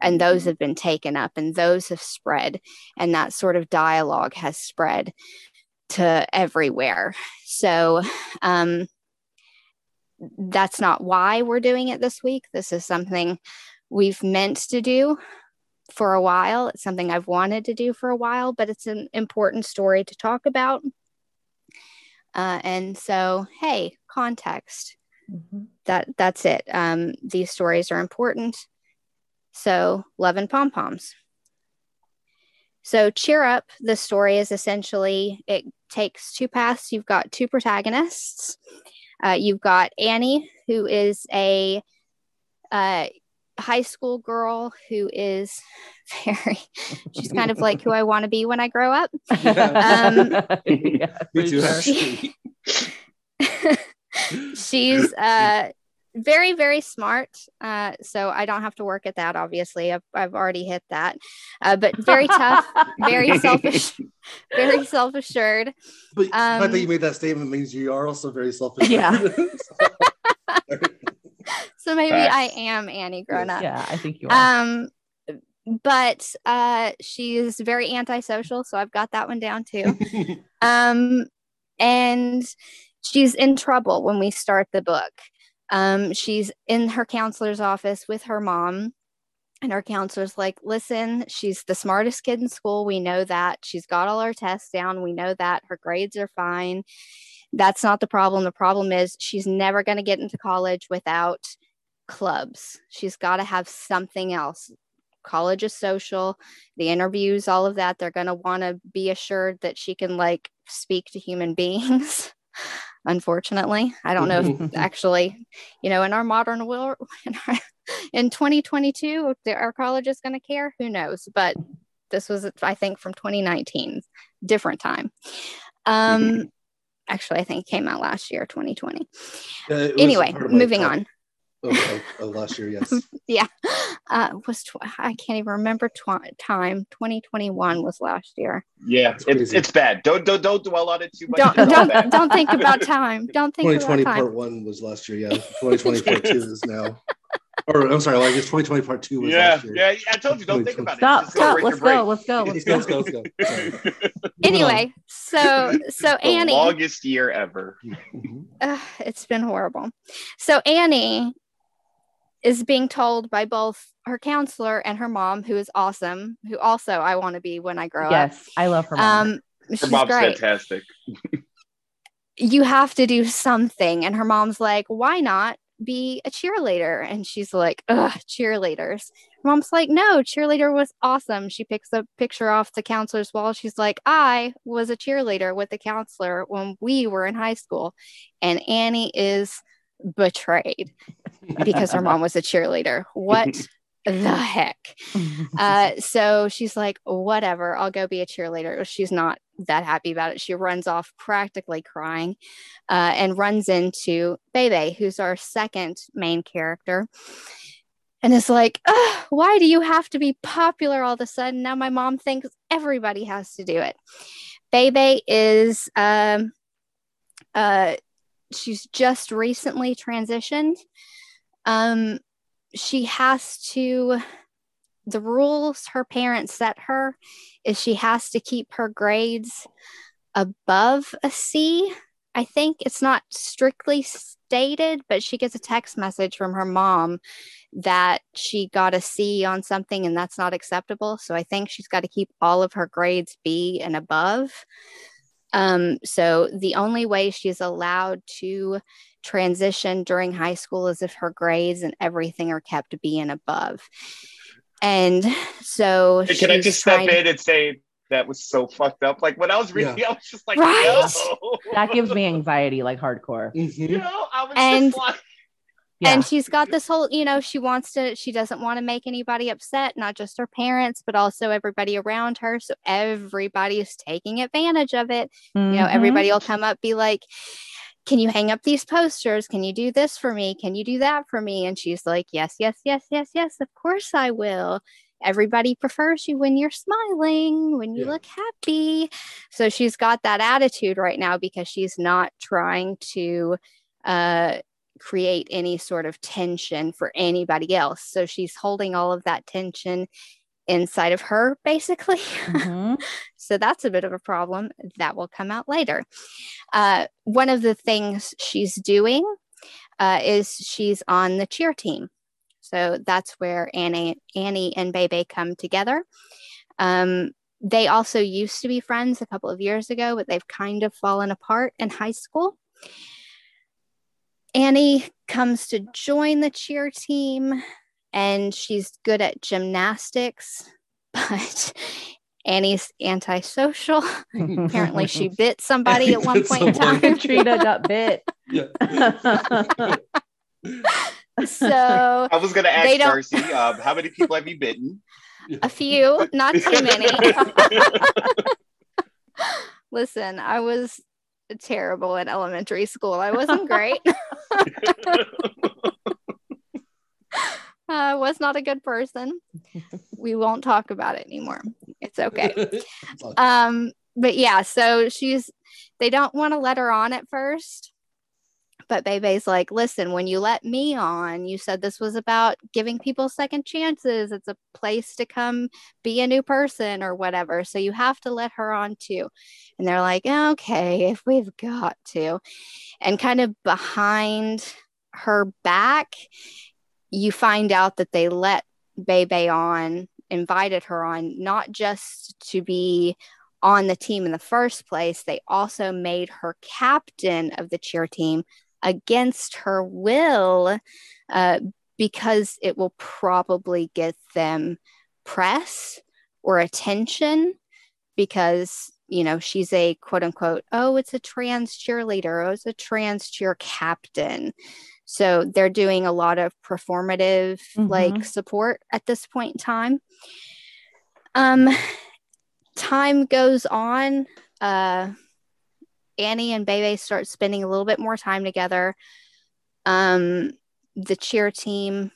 And those mm-hmm. have been taken up and those have spread. And that sort of dialogue has spread to everywhere. So, um, that's not why we're doing it this week. This is something we've meant to do for a while. It's something I've wanted to do for a while, but it's an important story to talk about. Uh, and so, hey, context. Mm-hmm. That that's it. Um, these stories are important. So love and pom poms. So cheer up. The story is essentially it takes two paths. You've got two protagonists. Uh, you've got Annie, who is a uh, high school girl who is very she's kind of like who I want to be when I grow up. Um, yeah, Me too, actually. she's uh, very very smart uh, so i don't have to work at that obviously. I've, I've already hit that. Uh, but very tough very selfish very self-assured. But um, the fact that you made that statement means you are also very self-assured. Yeah so maybe i am annie grown up yeah i think you are um but uh she's very antisocial so i've got that one down too um and she's in trouble when we start the book. Um, she's in her counselor's office with her mom. And her counselor's like, listen, she's the smartest kid in school. We know that. She's got all her tests down. We know that. Her grades are fine. That's not the problem. The problem is she's never going to get into college without clubs. She's got to have something else. College is social, the interviews, all of that. They're going to want to be assured that she can like speak to human beings unfortunately. I don't know if actually, you know, in our modern world, in, our, in 2022, our college is going to care. Who knows? But this was, I think, from 2019, different time. Um, actually, I think it came out last year, 2020. Uh, anyway, moving on of, of, last year. Yes. yeah, uh, was tw- I can't even remember tw- time. Twenty twenty one was last year. Yeah, it's, it's bad. Don't don't don't dwell on it too much. Don't don't, don't think about time. Don't think. Twenty twenty part one was last year. Yeah, twenty twenty part two is now. Or I'm sorry, like it's 2020 part two was yeah, last year. Yeah, I told you, don't think about stop, it. Stop, Let's go, let's go, let's go, let's go, let's go. anyway, so so Annie, longest year ever. Uh, it's been horrible. So Annie is being told by both her counselor and her mom, who is awesome, who also I want to be when I grow yes, up. Yes, I love her mom. Um, her she's mom's great. fantastic. you have to do something. And her mom's like, why not be a cheerleader? And she's like, ugh, cheerleaders. Mom's like, no, cheerleader was awesome. She picks a picture off the counselor's wall. She's like, I was a cheerleader with the counselor when we were in high school. And Annie is betrayed because her mom was a cheerleader. What the heck? Uh, so she's like, whatever, I'll go be a cheerleader. She's not that happy about it. She runs off practically crying uh, and runs into Bebe, who's our second main character. And is like, why do you have to be popular all of a sudden? Now my mom thinks everybody has to do it. Bebe is, um, uh, she's just recently transitioned. Um, she has to the rules her parents set her is she has to keep her grades above a C. I think it's not strictly stated, but she gets a text message from her mom that she got a C on something and that's not acceptable. So I think she's got to keep all of her grades B and above. Um, so the only way she's allowed to transition during high school is if her grades and everything are kept B and above. And so she's. can I just step in and say that was so fucked up? Like when I was reading, yeah. I was just like, right? no. That gives me anxiety, like hardcore. Mm-hmm. You know, I was and, just like yeah. And she's got this whole, you know, she wants to, she doesn't want to make anybody upset, not just her parents, but also everybody around her. So everybody is taking advantage of it. Mm-hmm. You know, mm-hmm. everybody will come up, be like, can you hang up these posters? Can you do this for me? Can you do that for me? And she's like, Yes, yes, yes, yes, yes, of course I will. Everybody prefers you when you're smiling, when you yeah. look happy. So she's got that attitude right now because she's not trying to uh, create any sort of tension for anybody else. So she's holding all of that tension inside of her, basically. Mm-hmm. so that's a bit of a problem that will come out later. Uh, one of the things she's doing uh, is she's on the cheer team. So that's where Annie, Annie and Bebe come together. Um, they also used to be friends a couple of years ago, but they've kind of fallen apart in high school. Annie comes to join the cheer team and she's good at gymnastics, but Annie's antisocial. Apparently, she bit somebody at one point in time. Trina got bit. so I was going to ask Darcy, um, how many people have you bitten? A few, not too many. Listen, I was terrible at elementary school. I wasn't great. I was not a good person. we won't talk about it anymore. It's okay. um, but yeah, so she's they don't want to let her on at first. But Bebe's like, listen, when you let me on, you said this was about giving people second chances. It's a place to come be a new person or whatever. So you have to let her on too. And they're like, okay, if we've got to. And kind of behind her back, you find out that they let Bebe on, invited her on, not just to be on the team in the first place, they also made her captain of the cheer team against her will uh, because it will probably get them press or attention because you know she's a quote unquote oh it's a trans cheerleader. Oh it's a trans cheer captain so they're doing a lot of performative mm-hmm. like support at this point in time. Um time goes on. Uh Annie and Bebe start spending a little bit more time together. Um the cheer team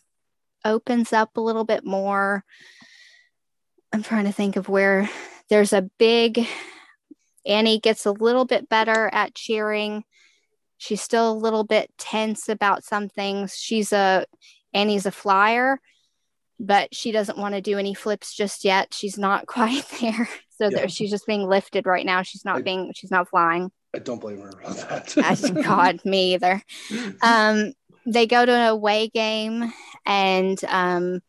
opens up a little bit more. I'm trying to think of where there's a big Annie gets a little bit better at cheering She's still a little bit tense about some things. She's a Annie's a flyer, but she doesn't want to do any flips just yet. She's not quite there. So yeah. she's just being lifted right now. She's not I, being she's not flying. I don't blame her about that. God, me either. Um, they go to an away game and um,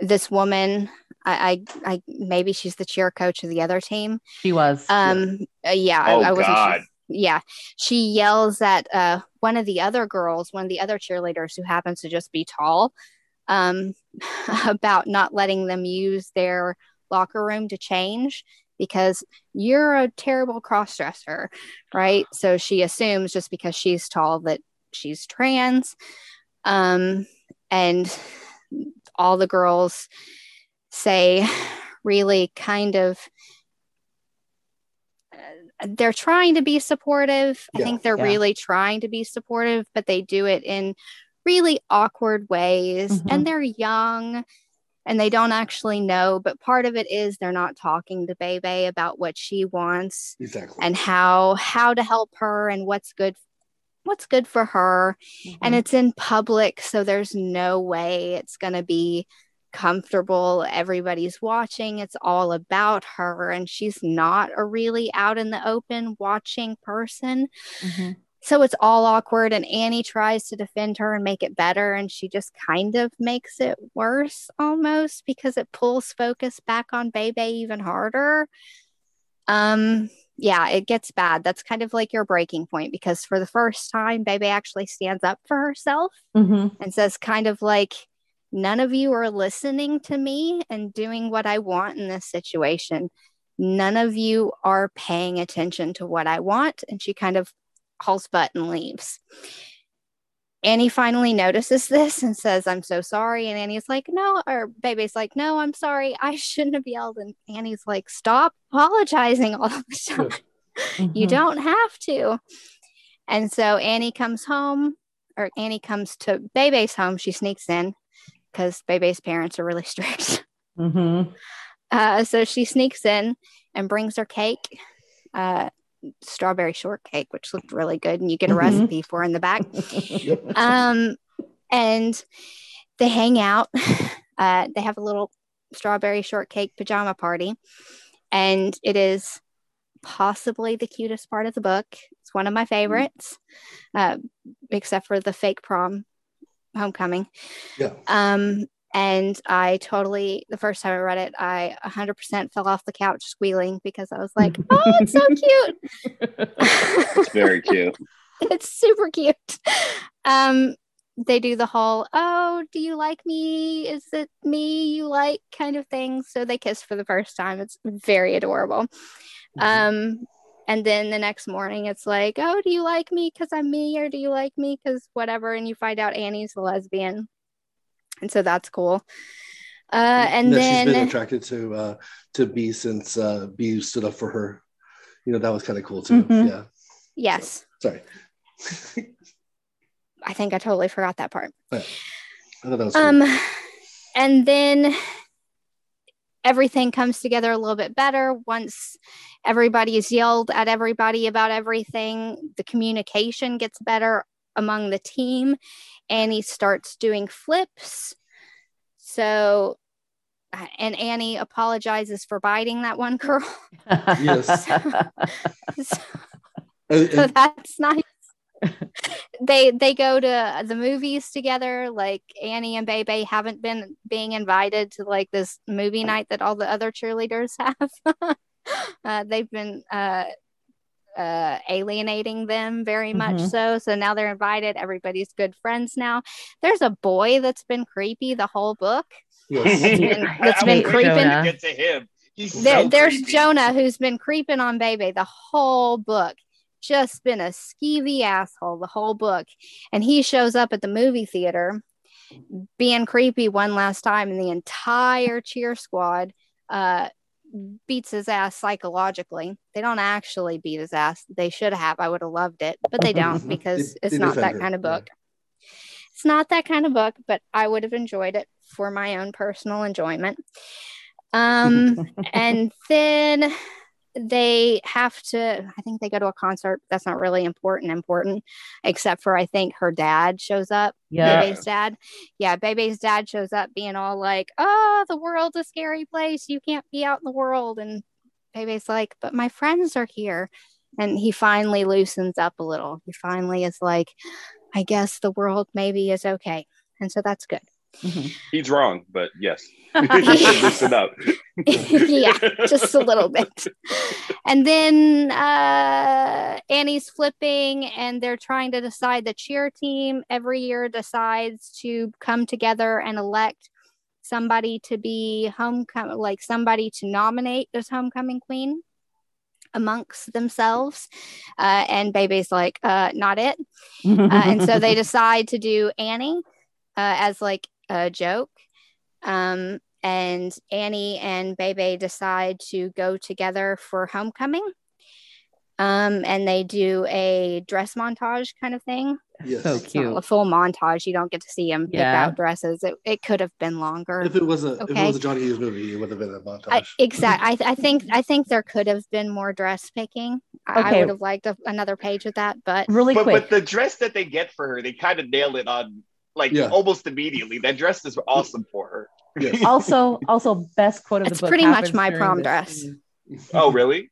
this woman I, I, I maybe she's the cheer coach of the other team. She was. Um, yeah, yeah oh, I, I wasn't. God. Sure yeah she yells at uh, one of the other girls one of the other cheerleaders who happens to just be tall um, about not letting them use their locker room to change because you're a terrible cross dresser right? So she assumes just because she's tall that she's trans um, and all the girls say really kind of they're trying to be supportive. I think they're Yeah. really trying to be supportive, but they do it in really awkward ways. Mhm. And they're young and they don't actually know. But part of it is they're not talking to Bebe about what she wants Exactly. and how how to help her and what's good what's good for her and Mhm. it's in public so there's no way it's going to be comfortable everybody's watching it's all about her and she's not a really out in the open watching person Mhm. so it's all awkward and annie tries to defend her and make it better and she just kind of makes it worse almost because it pulls focus back on bebe even harder um yeah it gets bad that's kind of like your breaking point because for the first time bebe actually stands up for herself Mhm. and says kind of like none of you are listening to me and doing what i want in this situation. None of you are paying attention to what i want. And she kind of hauls butt and leaves. Annie finally notices this and says i'm so sorry. And annie's like no or baby's like no i'm sorry. I shouldn't have yelled. And annie's like stop apologizing all the time. You Mhm. don't have to. And so Annie comes home, or Annie comes to Bebe's home. She sneaks in because Bebe's parents are really strict. Mhm. Uh, so she sneaks in and brings her cake, uh, strawberry shortcake, which looked really good, and you get a Mhm. recipe for in the back. Um, and they hang out. Uh, they have a little strawberry shortcake pajama party, and it is possibly the cutest part of the book. It's one of my favorites, uh, except for the fake prom homecoming. Yeah. Um, and I totally, the first time I read it, I 100% fell off the couch squealing because I was like, oh, it's so cute. It's very cute. it's super cute. Um, they do the whole, oh, do you like me? Is it me you like kind of thing? So they kiss for the first time. It's very adorable. Um, and then the next morning, it's like, oh, do you like me because I'm me, or do you like me because whatever? And you find out Annie's a lesbian, and so that's cool. Uh, and that then she's been attracted to uh to B since uh B stood up for her. You know, that was kind of cool too. Mhm. Yeah. yes, Sorry. I think I totally forgot that part. I thought that was cool. Um, and then everything comes together a little bit better once everybody is yelled at everybody about everything. The communication gets better among the team. Annie starts doing flips. So, uh, and Annie apologizes for biting that one girl. Yes. so And- so that's nice. They they go to the movies together. Like Annie and Bebe haven't been being invited to like this movie night that all the other cheerleaders have. uh, they've been uh, uh, alienating them very much Mhm. so. So now they're invited. Everybody's good friends now. There's a boy that's been creepy the whole book. yes. been- that's I been creeping. to get to him. He's There, so there's creepy. Jonah who's been creeping on Bebe the whole book. Just been a skeevy asshole the whole book. And he shows up at the movie theater being creepy one last time, and the entire cheer squad uh, beats his ass psychologically. They don't actually beat his ass. They should have. I would have loved it, but they don't because it's not that kind of yeah. book. It's not that kind of book, but I would have enjoyed it for my own personal enjoyment. Um, and then they have to i think they go to a concert that's not really important important except for i think her dad shows up yeah. bebe's dad. Yeah bebe's dad shows up being all like oh the world's a scary place. You can't be out in the world. And bebe's like but my friends are here. And he finally loosens up a little. He finally is like i guess the world maybe is okay. And so that's good Mhm. He's wrong, but yes. Listen up. yeah just a little bit. And then uh, Annie's flipping, and they're trying to decide the cheer team every year decides to come together and elect somebody to be homecoming, like somebody to nominate as homecoming queen amongst themselves. Uh, and Bebe's like, uh, not it. Uh, and so they decide to do Annie uh, as like a joke. Um, and Annie and Bebe decide to go together for homecoming. Um, and they do a dress montage kind of thing. Yes. So It's not cute. a full montage. You don't get to see them pick Yeah. out dresses. It, it could have been longer. If it was a if it was a Johnny Hughes movie, it would have been a montage. I, exact. I, I think I think there could have been more dress picking. I, I would have liked a, another page with that, but Really but quick. but the dress that they get for her, they kind of nail it on like Yeah. almost immediately. That dress is awesome for her. Yes. also, also best quote of It's the book. pretty much my prom dress. scene. Oh, really?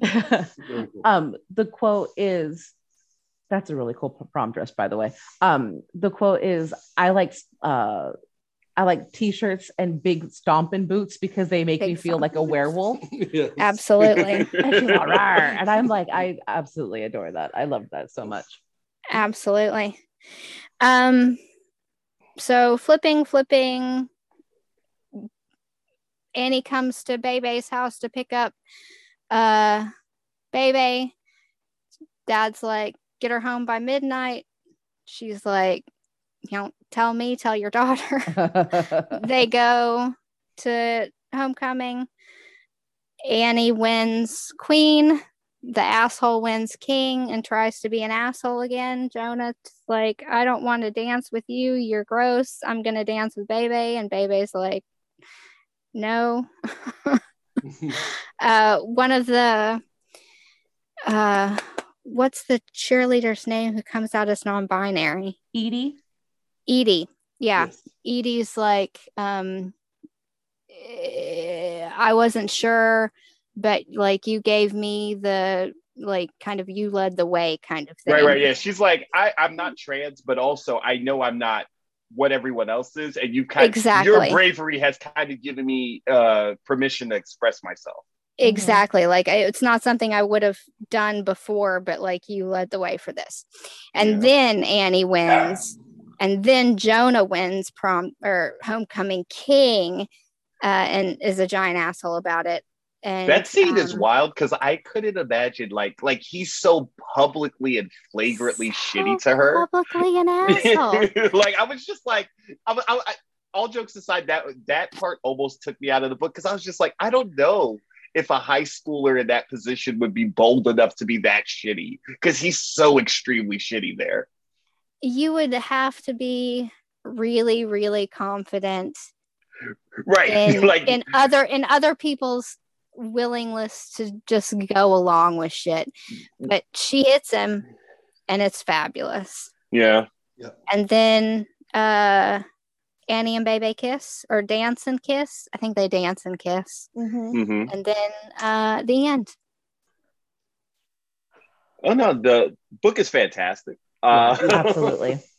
Um, the quote is that's a really cool prom dress, by the way. Um, the quote is I like uh I like t-shirts and big stomping boots because they make me feel like a werewolf. Yes. absolutely, And she's like, "Rawr." and I'm like, I absolutely adore that. I love that so much. absolutely. Um, so flipping, flipping. Annie comes to Bebe's house to pick up uh Bebe. Dad's like, get her home by midnight. She's like, you don't tell me, tell your daughter. they go to homecoming. Annie wins queen. The asshole wins king and tries to be an asshole again. Jonah's like, I don't want to dance with you. You're gross. I'm going to dance with Bebe. And Bebe's like, no. uh, one of the, uh, what's the cheerleader's name who comes out as non binary? Edie. Edie. Yeah. Yes. Edie's like, um, eh, I wasn't sure, but like you gave me the like kind of you led the way kind of thing. Right, right. Yeah. She's like, I, I'm not trans, but also I know I'm not what everyone else is. And you kind of Exactly. your bravery has kind of given me uh permission to express myself. Exactly. Like I, it's not something I would have done before, but like you led the way for this. And Yeah. then Annie wins, and then Jonah wins prom or homecoming king, uh, and is a giant asshole about it. And that scene is um, wild because I couldn't imagine like like he's so publicly and flagrantly shitty to her. Publicly an asshole. like I was just like, I, I, I, all jokes aside, that that part almost took me out of the book because I was just like, I don't know if a high schooler in that position would be bold enough to be that shitty because he's so extremely shitty there. you would have to be really, really confident Right, in like in other in other people's willingness to just go along with shit. But she hits him and it's fabulous. yeah, And then uh Annie and Bebe kiss or dance and kiss. I think they dance and kiss. hmm And then uh the end. Oh no, the book is fantastic. Uh, Absolutely.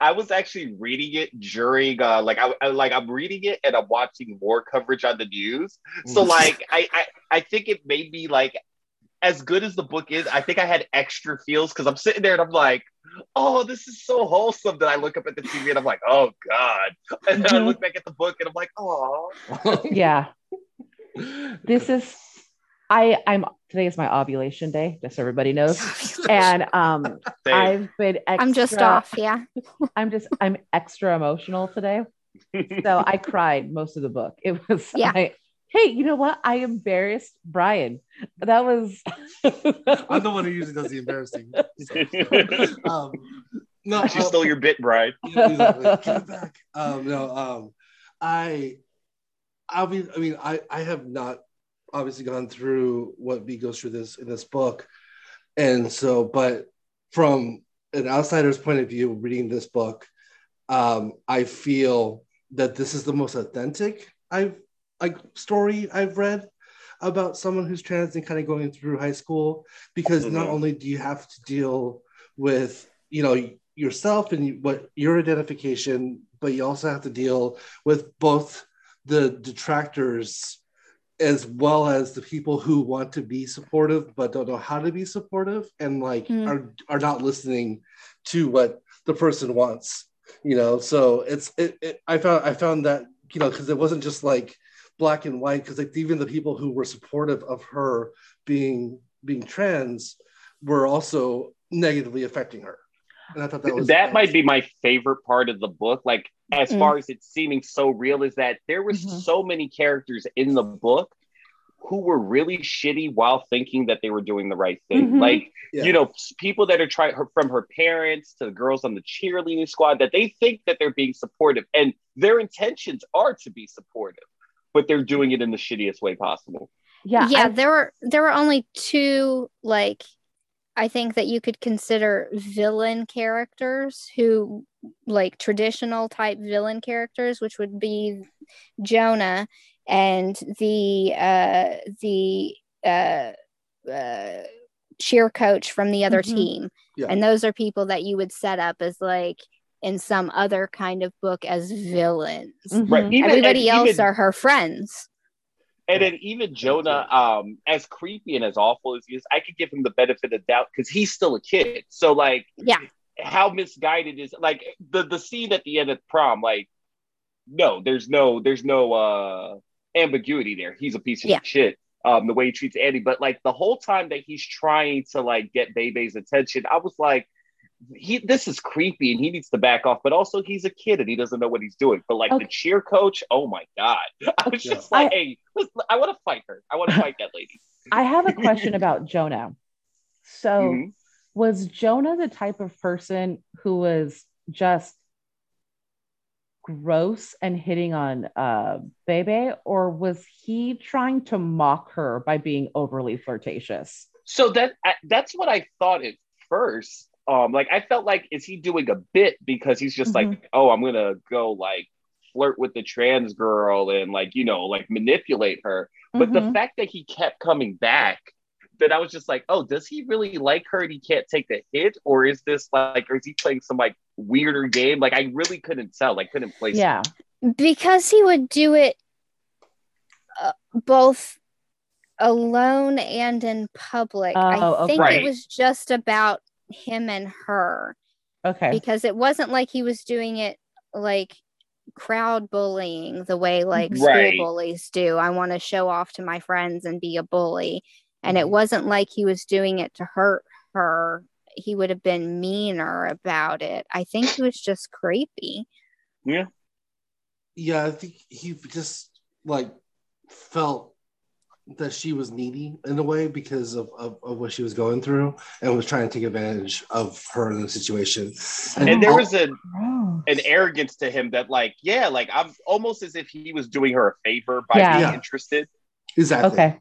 I was actually reading it during, uh, like, I, I like I'm reading it and I'm watching more coverage on the news. So, Mm. like, I, I, I think it made me like, as good as the book is, I think I had extra feels because I'm sitting there and I'm like, oh, this is so wholesome. That I look up at the TV and I'm like, oh god, and then I look back at the book and I'm like, oh, Yeah. This is I I'm today is my ovulation day, just so everybody knows. And um I've been extra, I'm just off, yeah. I'm just I'm extra emotional today. So I cried most of the book. It was Yeah. I, hey, you know what? I embarrassed Brian. That was I'm the one who usually does the embarrassing. um, no, she uh, stole your bit, Brian. Yeah, exactly. Give it back. Um, no, um, I, I mean, I mean, I, I have not obviously gone through what B goes through this in this book, and so, but from an outsider's point of view, reading this book, um, I feel that this is the most authentic I've like story I've read about someone who's trans and kind of going through high school because not Mhm. only do you have to deal with you know yourself and what your identification but you also have to deal with both the detractors as well as the people who want to be supportive but don't know how to be supportive and like Mm. are are not listening to what the person wants you know? So it's it, it i found i found that you know because it wasn't just like black and white because like even the people who were supportive of her being being trans were also negatively affecting her. And i thought that was that might be my favorite part of the book. Like as Mm. far as it seeming so real is that there was Mhm. so many characters in the book who were really shitty while thinking that they were doing the right thing. Mhm. Like, Yeah. you know, people that are trying her from her parents to the girls on the cheerleading squad that they think that they're being supportive and their intentions are to be supportive, but they're doing it in the shittiest way possible. Yeah. yeah I- there were there were only two like i think that you could consider villain characters who like traditional type villain characters which would be jonah and the uh the uh, uh cheer coach from the other Mhm. team Yeah. and those are people that you would set up as like in some other kind of book as villains Mhm. Right. Even, everybody else even- are her friends And then even Jonah, um, as creepy and as awful as he is, I could give him the benefit of doubt because he's still a kid. So like, yeah how misguided is like the the scene at the end of prom? Like, no, there's no there's no uh ambiguity there. He's a piece of Yeah. shit. Um, the way he treats Andy, but like the whole time that he's trying to like get Bebe's attention, I was like, he this is creepy and he needs to back off. But also he's a kid and he doesn't know what he's doing. But like Okay. the cheer coach, oh my god, I was just like, I- hey, listen, I want to fight her. I want to fight that lady. I have a question about Jonah. So, Mhm. was Jonah the type of person who was just gross and hitting on uh Bebe, or was he trying to mock her by being overly flirtatious? So that that's what I thought at first. Um, like I felt like is he doing a bit because he's just Mhm. like, oh, I'm gonna go like flirt with the trans girl and like you know like manipulate her. But the Mhm. fact that he kept coming back, that I was just like, oh, does he really like her and he can't take the hit, or is this like, or is he playing some like weirder game? Like I really couldn't tell. Like couldn't place. it. yeah, because he would do it uh, both alone and in public. Oh, I think Right. it was just about him and her okay, because it wasn't like he was doing it like crowd bullying the way like Right. school bullies do. I want to show off to my friends and be a bully. And it Mhm. wasn't like he was doing it to hurt her. He would have been meaner about it. I think he was just creepy. Yeah. yeah, I think he just like felt that she was needy in a way because of, of, of what she was going through and was trying to take advantage of her in the situation. And there was a an arrogance to him that like yeah like i'm almost as if he was doing her a favor by Yeah. being Yeah. interested exactly okay,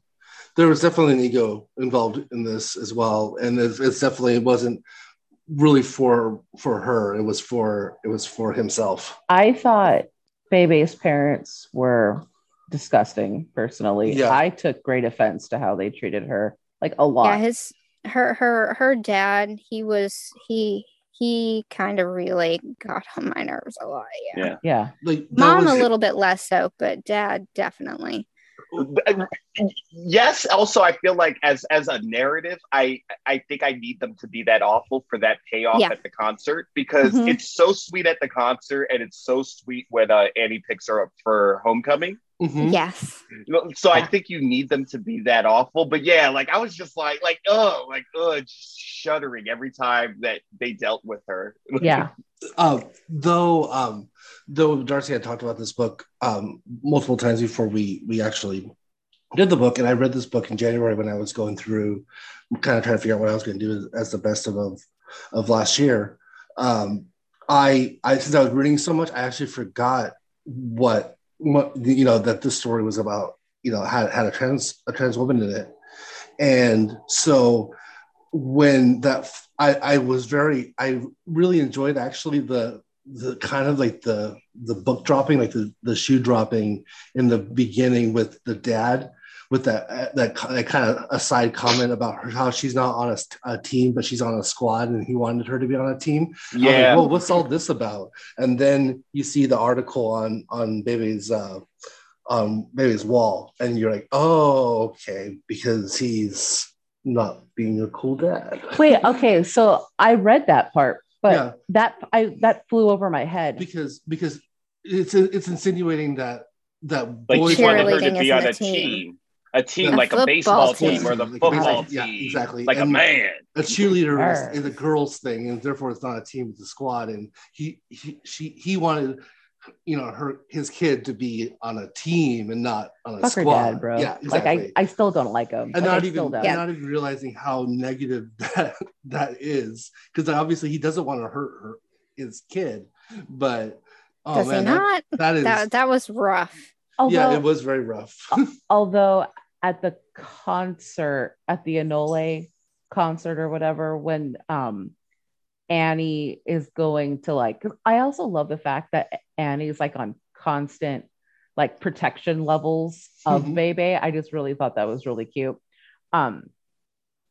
there was definitely an ego involved in this as well, and it's, it's definitely it wasn't really for for her. It was for it was for himself. I thought Bebe's parents were disgusting. Personally, Yeah. I took great offense to how they treated her, like a lot. Yeah, his her her her dad, he was he he kind of really got on my nerves a lot. Yeah. Yeah. yeah. Like Mom was- a little bit less so, but dad definitely. yes also i feel like as as a narrative i i think i need them to be that awful for that payoff Yeah. at the concert because Mhm. it's so sweet at the concert and it's so sweet when uh, annie picks her up for homecoming Mhm. Yes. You know, so i think you need them to be that awful but yeah like i was just like like oh like oh just shuddering every time that they dealt with her Yeah. Uh, though um, though Darcy had talked about this book um, multiple times before we we actually did the book, and I read this book in January when I was going through, kind of trying to figure out what I was going to do as the best of of, of last year. Um, I I since I was reading so much, I actually forgot what what you know that this story was about. You know, had had a trans a trans woman in it, and so when that I, I was very I really enjoyed actually the the kind of like the the book dropping like the the shoe dropping in the beginning with the dad with that uh, that, that kind of aside comment about her, how she's not on a, a team but she's on a squad and he wanted her to be on a team I was like, yeah well, what's all this about? And then you see the article on on Baby's uh, um Baby's wall, and you're like, oh, okay, because he's not being a cool dad. Wait, okay. So I read that part, but Yeah. that I that flew over my head. because because it's it's insinuating that that like boys wanted her to be on a a team. team, a team A like a football baseball team, team. or the Like, football exactly, yeah, team, exactly. like a man. a cheerleader is, is a girl's thing, and therefore it's not a team; it's a squad. And he, he she he wanted you know her his kid to be on a team and not on a Fuck squad. dad, bro. Yeah, exactly. Like I, I still don't like him. and Like, I not still even don't. not even realizing how negative that that is because obviously he doesn't want to hurt her his kid, but oh Does man, he that- not? that is That that was rough. Although, yeah, it was very rough. although at the concert at the Enole concert or whatever when um Annie is going to like I also love the fact that Annie's like on constant like protection levels of Mhm. Bebe. I just really thought that was really cute. Um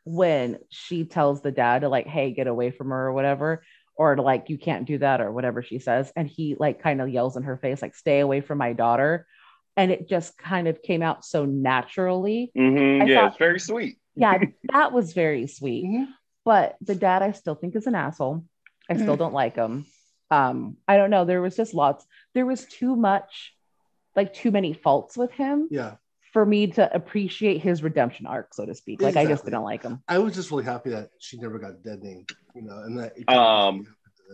when she tells the dad to like hey get away from her or whatever or to like you can't do that or whatever she says and he like kind of yells in her face like stay away from my daughter and it just kind of came out so naturally. Mhm, yeah, thought- it's very sweet. yeah that was very sweet. Mhm. but the dad i still think is an asshole. I still Mm. don't like him. Um i don't know. There was just lots there was too much like too many faults with him Yeah, for me to appreciate his redemption arc so to speak. Like i just didn't like him. I was just really happy that she never got dead name, you know, and that Um,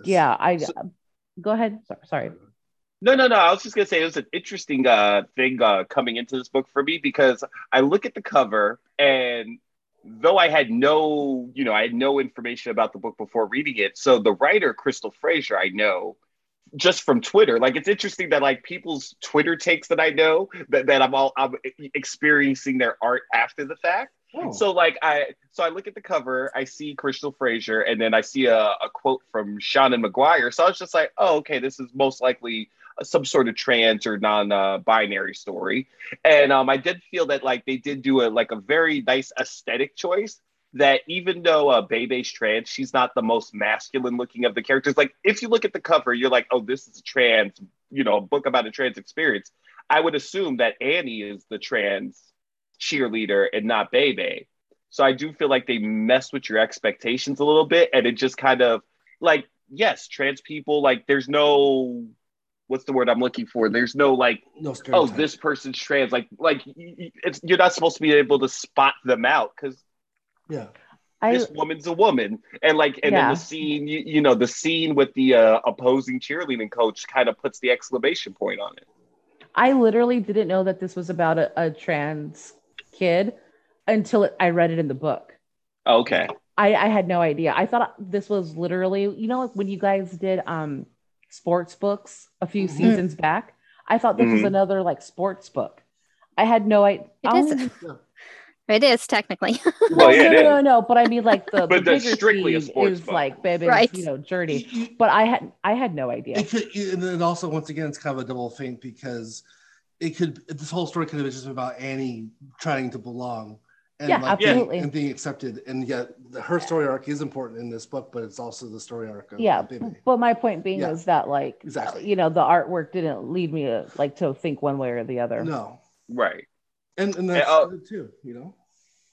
yeah i So- go ahead. Sorry, sorry. No, no, no. I was just gonna say it was an interesting uh, thing uh, coming into this book for me because I look at the cover and though I had no, you know, I had no information about the book before reading it. So the writer Crystal Frasier, I know just from Twitter. Like it's interesting that like people's Twitter takes that I know that, that I'm all I'm experiencing their art after the fact. Oh. So like I so I look at the cover, I see Crystal Frasier, and then I see a, a quote from Seanan McGuire. So I was just like, oh, okay, this is most likely some sort of trans or non-binary story. And um, I did feel that like they did do a like a very nice aesthetic choice. That even though uh, Bebe's trans, she's not the most masculine looking of the characters. Like if you look at the cover, you're like, oh, this is a trans, you know, a book about a trans experience. I would assume that Annie is the trans cheerleader and not Bebe. So I do feel like they mess with your expectations a little bit, and it just kind of like yes, trans people like there's no what's the word I'm looking for? There's no like no oh this person's trans like like y- y- it's you're not supposed to be able to spot them out because yeah, i this woman's a woman and like and then the scene you, you know the scene with the uh, opposing cheerleading coach kind of puts the exclamation point on it. I literally didn't know that this was about a, a trans kid until it, I read it in the book. Okay. I, I had no idea. I thought this was literally, you know, like when you guys did um sports books a few Mhm. seasons back. I thought this was Mhm. another like sports book. I had no idea. It is. It is technically. Well, yeah, no, it no, no, no. But I mean, like the, the But that's bigger strictly a sports is book. like baby's, Right. you know, journey. You- you- But I had, I had no idea. it could, and then also once again, it's kind of a double feint because it could this whole story could have been just about Annie trying to belong and Yeah, like being- absolutely. and being accepted, and yet the, her story arc is important in this book, but it's also the story arc of yeah Baby. but my point being Yeah. is that like Exactly. you know the artwork didn't lead me to like to think one way or the other No, Right. and and that's uh, good too, you know.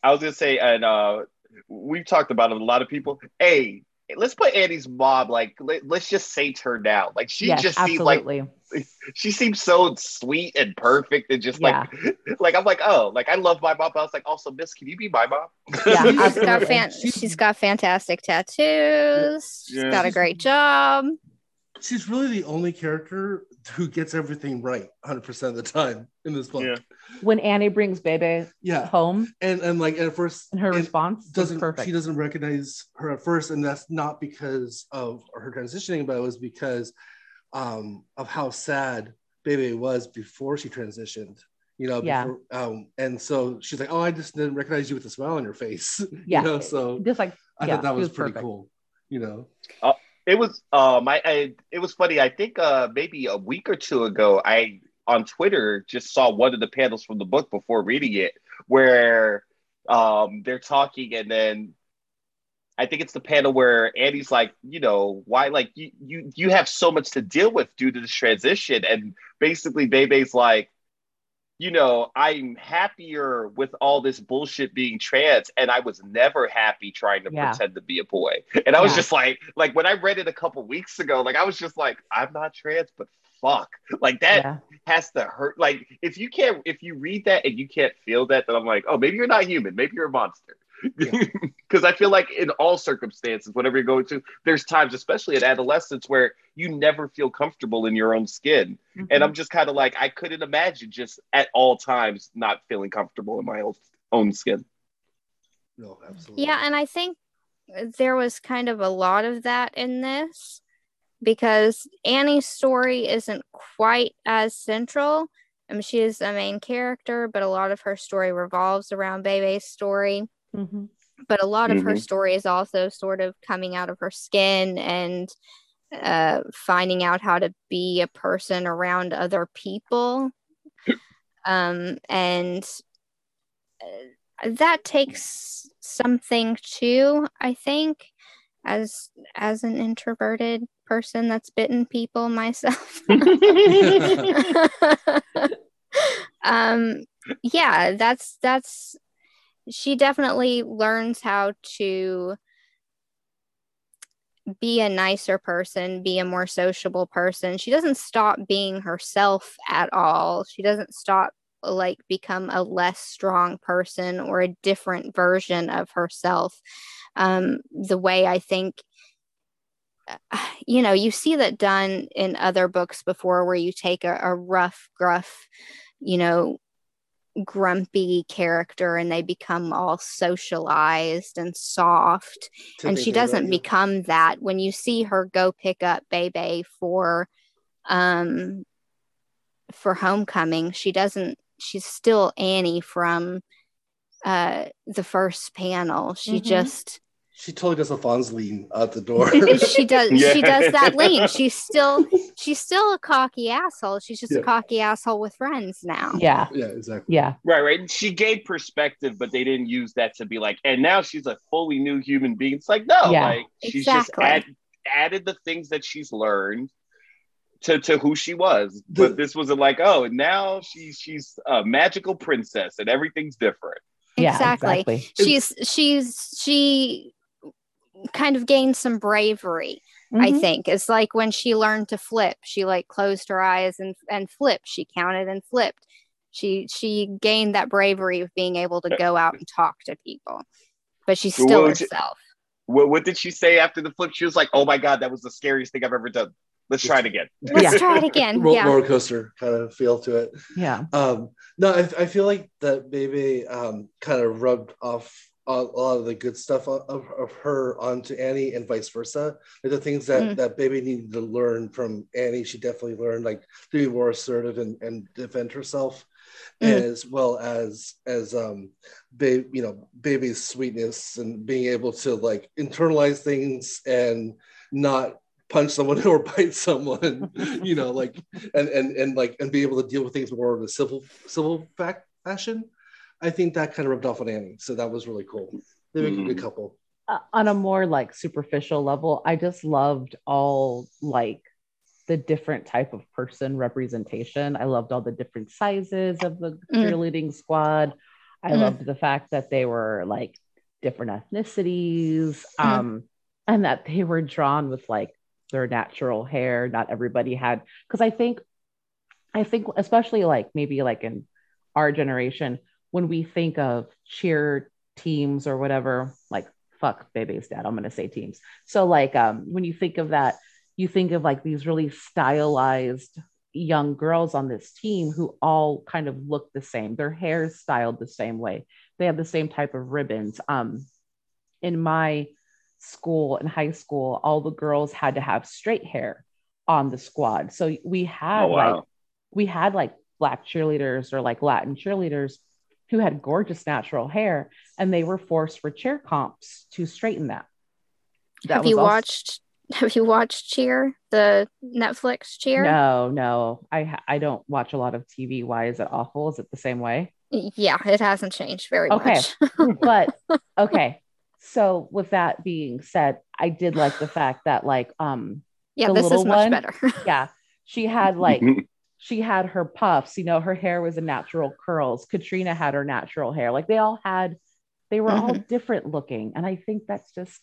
I was gonna say, and uh, we've talked about it. A lot of people. Hey, let's put Annie's mom. Like, let, us just saint her now. Like, she yes just seems like she seems so sweet and perfect, and just like, like I'm like, oh, like I love my mom. But I was like, also, Miss, can you be my mom? Yeah, she's got absolutely. fan- She's- she's got fantastic tattoos. She's Yeah. got a great job. She's really the only character who gets everything right 100 percent of the time in this book. Yeah. when annie brings baby Yeah, home and and like at first, and her and response doesn't perfect she doesn't recognize her at first, and that's not because of her transitioning, but it was because um, of how sad Baby was before she transitioned. You know, Yeah. before, um, and so she's like, "Oh, I just didn't recognize you with a smile on your face." Yeah. you know, so just like I yeah, thought that was, was pretty perfect. cool. You know, It was um I, I it was funny. I think uh maybe a week or two ago I on Twitter just saw one of the panels from the book before reading it where um they're talking and then I think it's the panel where Andy's like, you know, why like you you you have so much to deal with due to this transition and basically Bebe's like you know, I'm happier with all this bullshit being trans, and I was never happy trying to Yeah. pretend to be a boy. And I was Yeah. just like, like when I read it a couple weeks ago, like I was just like, I'm not trans, but fuck, like that yeah has to hurt. Like if you can't, if you read that and you can't feel that, then I'm like, oh, maybe you're not human, maybe you're a monster. Because I feel like in all circumstances, whatever you're going through, there's times, especially at adolescence, where you never feel comfortable in your own skin. Mhm. And I'm just kind of like, I couldn't imagine just at all times not feeling comfortable in my own, own skin. No, absolutely. Yeah, and I think there was kind of a lot of that in this because Annie's story isn't quite as central. I mean, she is the main character, but a lot of her story revolves around Bebe's story. Mhm. But a lot of her Mhm. story is also sort of coming out of her skin and uh, finding out how to be a person around other people. Um, and uh, that takes something too, I think, as as an introverted person that's bitten people myself. um yeah, that's that's she definitely learns how to be a nicer person, be a more sociable person. She doesn't stop being herself at all. She doesn't stop like become a less strong person or a different version of herself. Um, the way I think, you know, you see that done in other books before where you take a, a rough, gruff, you know, grumpy character and they become all socialized and soft. And she doesn't become that. When you see her go pick up Bebe for um for homecoming she doesn't she's still Annie from uh the first panel. She Mhm. just She totally does a Fonz lean out the door. she does Yeah. she does that lean she's still she's still a cocky asshole she's just Yeah. a cocky asshole with friends now Yeah. yeah, exactly. Yeah. Right, right. She gave perspective, but they didn't use that to be like, and now she's a fully new human being. It's like, no, Yeah. like she's Exactly. just add, added the things that she's learned to, to who she was. The- But this wasn't like, oh, now she's she's a magical princess and everything's different. Yeah. exactly Exactly. she's she's she kind of gained some bravery i Mhm. think it's like when she learned to flip she like closed her eyes and and flipped she counted and flipped she she gained that bravery of being able to go out and talk to people but she's still what would you- herself What, what did she say after the flip? She was like, oh my God, that was the scariest thing I've ever done. Let's try it again. let's Yeah. try it again Ro- yeah roller coaster kind of feel to it. Yeah. Um, no, I, I feel like that maybe um, kind of rubbed off a, lot of the good stuff of, of of her onto Annie and vice versa. Like the things that Mm. that baby needed to learn from Annie, she definitely learned like to be more assertive and, and defend herself, Mm. as well as as um, babe, you know, baby's sweetness and being able to like internalize things and not punch someone or bite someone, you know, like and and and like and be able to deal with things more of a civil civil fact fashion. I think that kind of rubbed off on Annie, so that was really cool. They make a good Mhm. couple. uh, on a more like superficial level, I just loved all like the different type of person representation. I loved all the different sizes of the Mm. cheerleading squad. I Mm. loved the fact that they were like different ethnicities, Mm. um, and that they were drawn with like their natural hair. Not everybody had, because I think, I think especially like maybe like in our generation, when we think of cheer teams or whatever, like fuck baby's dad, I'm gonna say teams. So like um when you think of that, you think of like these really stylized young girls on this team who all kind of look the same. Their hair is styled the same way. They have the same type of ribbons. Um in my school in high school, all the girls had to have straight hair on the squad. So we had Oh, wow. like we had like black cheerleaders or like Latin cheerleaders who had gorgeous natural hair and they were forced for cheer comps to straighten that. That have you also- watched have you watched cheer the netflix cheer No, no. I I don't watch a lot of TV. Why is it awful? Is it the same way? yeah it hasn't changed very Okay. much but okay. So with that being said, I did like the fact that like um yeah The this is much one? better yeah, she had like she had her puffs, you know, her hair was a natural curls. Katrina had her natural hair. Like they all had they were all different looking and I think that's just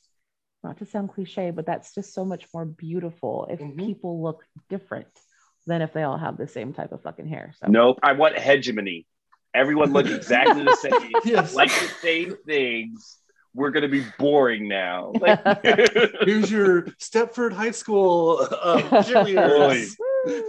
not to sound cliche, but that's just so much more beautiful if Mhm. people look different than if they all have the same type of fucking hair. So Nope. I want hegemony. Everyone look exactly the same. Yes. Like the same things. we're gonna be boring now. Like, Here's your Stepford High School um, cheerleaders.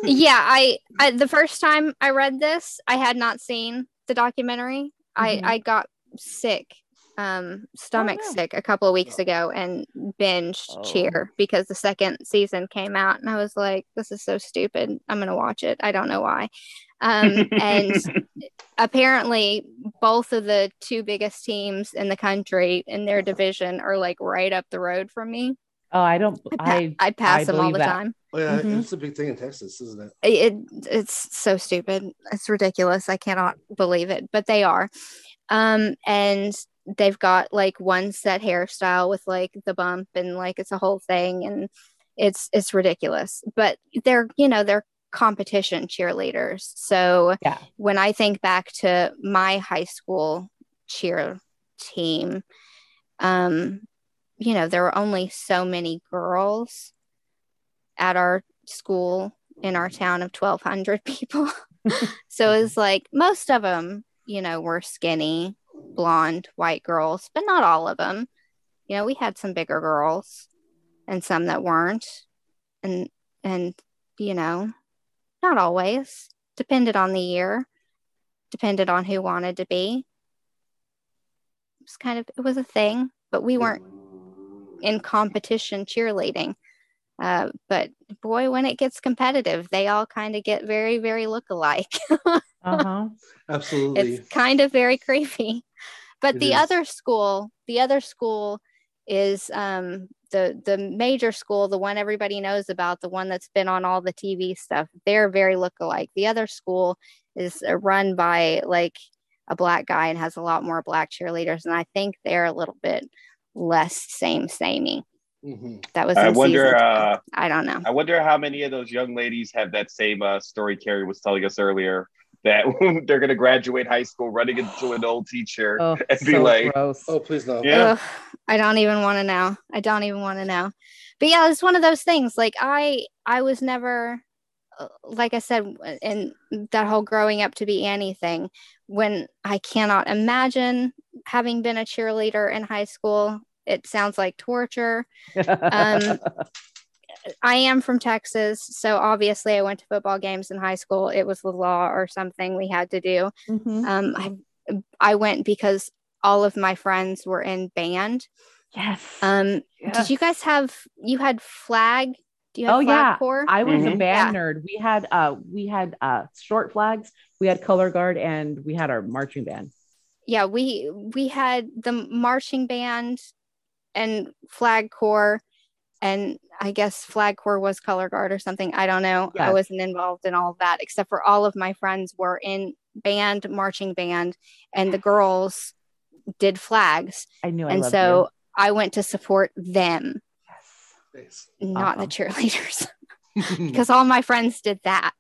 Yeah i i the first time i read this i had not seen the documentary i Mhm. i got sick um stomach no. sick a couple of weeks ago and binged Oh. cheer because the second season came out and i was like this is so stupid i'm gonna watch it i don't know why um and apparently both of the two biggest teams in the country in their division are like right up the road from me Oh, I don't. i, I I pass I them all the that. time Oh yeah, Mhm. it's a big thing in Texas, isn't it? it it's so stupid it's ridiculous i cannot believe it but they are um and they've got like one set hairstyle with like the bump and like it's a whole thing and it's it's ridiculous but they're you know they're competition cheerleaders so Yeah. when i think back to my high school cheer team um you know there were only so many girls at our school in our town of 1200 people. So it was like most of them you know were skinny blonde white girls but not all of them you know we had some bigger girls and some that weren't. And and you know not always. Depended on the year. Depended on who wanted to be. It was kind of it was a thing but we weren't in competition cheerleading. Uh, but boy, when it gets competitive, they all kind of get very, very look-alike. uh-huh. Absolutely. it's kind of very creepy. But It the is. other school, the other school is um, the the major school, the one everybody knows about, the one that's been on all the TV stuff. They're very look-alike. The other school is uh, run by like a black guy and has a lot more black cheerleaders, and I think they're a little bit less same samey. Mhm. That was. I wonder. Uh, I don't know. I wonder how many of those young ladies have that same uh, story Carrie was telling us earlier that they're going to graduate high school running into an old teacher. Oh, And be so like, gross. Oh please no. Yeah. Ugh, I don't even want to know. I don't even want to know. But yeah, it's one of those things. Like I, I was never, uh, like I said, in that whole growing up to be Annie thing. When I cannot imagine having been a cheerleader in high school, it sounds like torture. um, I am from Texas, so obviously I went to football games in high school. It was the law or something we had to do. Mhm. Um, I I went because all of my friends were in band. Yes. Um, Yes. did you guys have you had flag? Do you have Oh flag yeah, corps? I was a Mhm. band nerd. We had uh we had uh short flags, we had color guard, and we had our marching band. yeah, we we had the marching band and flag corps, and I guess flag corps was color guard or something. I don't know. I wasn't involved in all of that, except for all of my friends were in band, marching band, and the girls did flags, I knew I and loved so I went to support them, you. Nice. not the cheerleaders. because all my friends did that.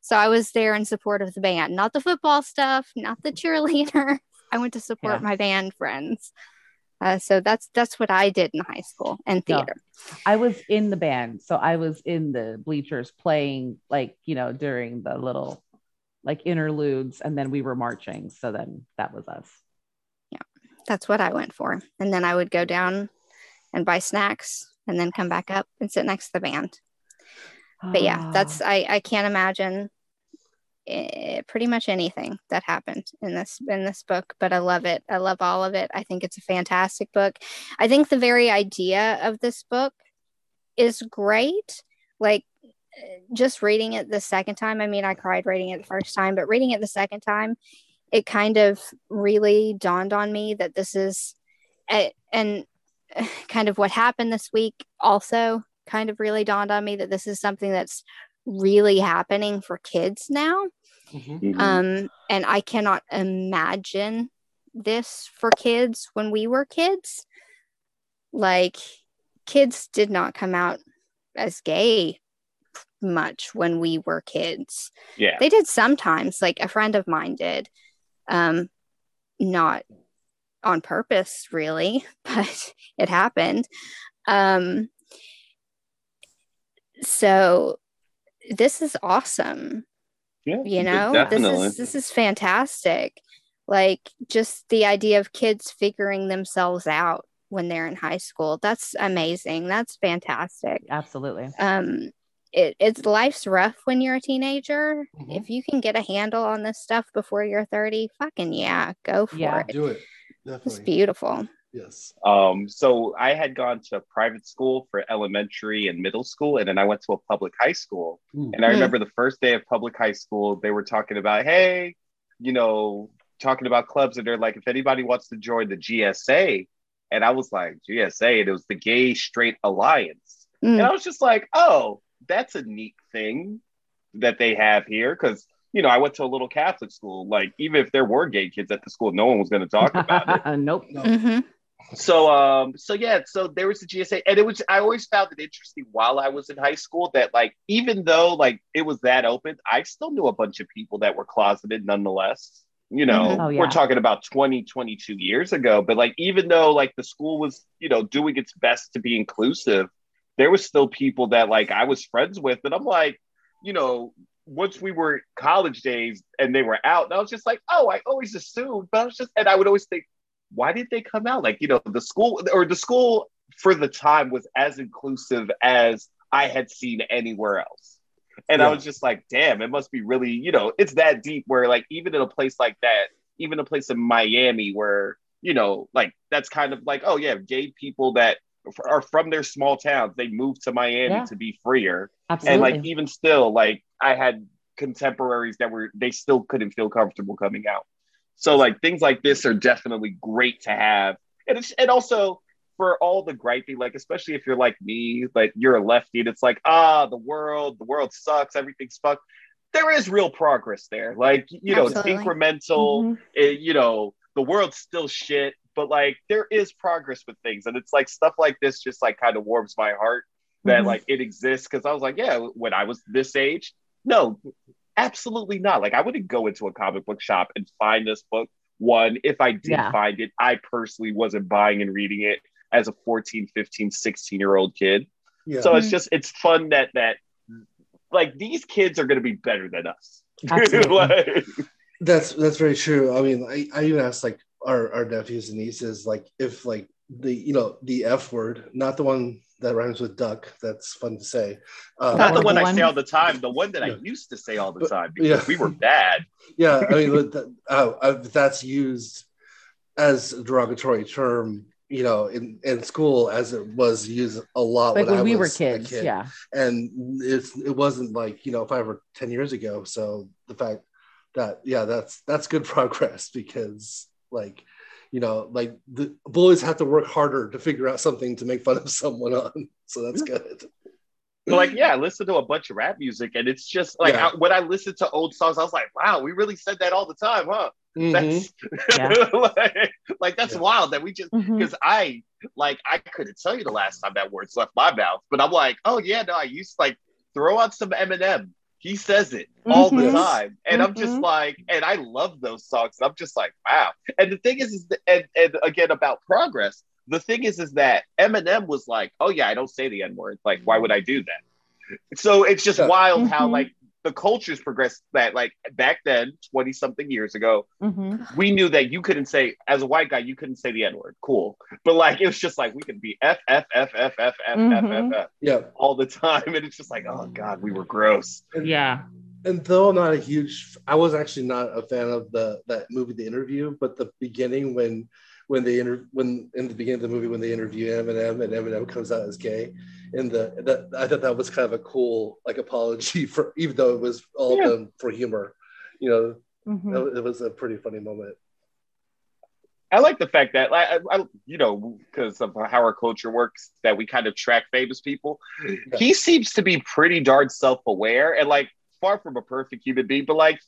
So I was there in support of the band, not the football stuff, not the cheerleader. I went to support Yeah. my band friends. Uh, so that's that's what I did in high school and theater. I was in the band, so I was in the bleachers playing, like you know, during the little like interludes, and then we were marching. So then that was us. Yeah, that's what I went for. And then I would go down and buy snacks and then come back up and sit next to the band. But yeah, that's Ah. I I can't imagine pretty much anything that happened in this in this book but i love it. I love all of it. I think it's a fantastic book. I think the very idea of this book is great. Like eh, just reading it the second time i mean i cried reading it the first time but reading it the second time it kind of really dawned on me that this is a, and eh, kind of what happened this week also kind of really dawned on me that this is something that's really happening for kids now Mhm. Mhm. um and i cannot imagine this for kids when we were kids like kids did not come out as gay much when we were kids yeah. they did sometimes like a friend of mine did um not on purpose really but it happened um so this is awesome yeah. you know this is this is fantastic like just the idea of kids figuring themselves out when they're in high school. That's amazing. That's fantastic. Absolutely. Um, it, it's life's rough when you're a teenager. Mhm. If you can get a handle on this stuff before you're 30, fucking yeah, go for Yeah. it. Do it. It's beautiful. Yes. Um, so I had gone to a private school for elementary and middle school, and then I went to a public high school. Ooh. And I Hmm. remember the first day of public high school, they were talking about, hey, you know, talking about clubs, and they're like, if anybody wants to join the GSA, and I was like, GSA, and it was the Gay Straight Alliance, Mm. and I was just like, oh, that's a neat thing that they have here, because you know, I went to a little Catholic school. Like, even if there were gay kids at the school, no one was going to talk about it nope. No. Mhm. So um so yeah so there was the gsa and it was i always found it interesting while i was in high school that like even though like it was that open i still knew a bunch of people that were closeted nonetheless you know Mhm. Oh, yeah. we're talking about 20 22 years ago but like even though like the school was you know doing its best to be inclusive there was still people that like i was friends with and i'm like you know once we were college days and they were out and i was just like oh i always assumed but i was just and i would always think why did they come out? Like, you know, the school or the school for the time was as inclusive as I had seen anywhere else. And I was just like, damn, it must be really, you know, it's that deep where like even in a place like that, even a place in Miami where, you know, like that's kind of like, oh yeah, gay people that are from their small towns, they moved to Miami Yeah. to be freer. Absolutely. And like even still, like I had contemporaries that were they still couldn't feel comfortable coming out. So like things like this are definitely great to have. And it's and also for all the griping, like especially if you're like me, like you're a lefty, and it's like, ah, the world, the world sucks, everything's fucked. There is real progress there. Like, you know, Absolutely. it's incremental, Mhm. it- you know, the world's still shit, but like there is progress with things. And it's like stuff like this just like kind of warms my heart that Mhm. like it exists. Cause I was like, yeah, when I was this age, no, absolutely not. Like I wouldn't go into a comic book shop and find this book. One, if I did Yeah. find it, I personally wasn't buying and reading it as a 14, 15, 16 year old kid. Yeah. So it's Mhm. just it's fun that that like these kids are gonna be better than us. Like, That's that's very true. I mean, I, I even asked like our, our nephews and nieces like if like the you know the F word, not the one that rhymes with duck. That's fun to say. Uh, not the Or one the I say all the time, the one that I used to say all the time because yeah. we were bad. yeah, I mean, but that, uh, that's used as a derogatory term, you know, in, in school as it was used a lot like when, when I we were was a kids. kid. Yeah. and it's it wasn't like you know five or ten years ago. So the fact that yeah, that's that's good progress because like you know like the bullies have to work harder to figure out something to make fun of someone on. So that's good. But like, yeah, I listened to a bunch of rap music, and it's just like Yeah. I, when I listened to old songs, I was like, wow, we really said that all the time, huh? Mhm. That's Yeah. like, like, that's Yeah. wild that we just because I like I couldn't tell you the last time that word's left my mouth, but I'm like, oh yeah, no, I used to like throw on some Eminem. He says it all the Mhm. time, and I'm just Mhm. like, and I love those songs. I'm just like, wow. And the thing is, is that, and, and again about progress. The thing is, is that Eminem was like, oh yeah, I don't say the N word. Like, why would I do that? So it's just Yeah. wild how Mhm. like the cultures progressed. That like back then, twenty something years ago, Mhm. we knew that you couldn't say as a white guy you couldn't say the n word cool but like it was just like we could be f f f f f f f Mhm. f f Yeah, all the time and it's just like oh god we were gross Yeah. And though I'm not a huge, I was actually not a fan of the that movie, The Interview, but the beginning when when they inter when in the beginning of the movie when they interview Eminem and Eminem comes out as gay, and the that I thought that was kind of a cool like apology for even though it was all Yeah. done for humor, you know, Mhm. it, it was a pretty funny moment. i like the fact that like I, I, you know because of how our culture works that we kind of track famous people Yeah. he seems to be pretty darn self-aware and like far from a perfect human being but like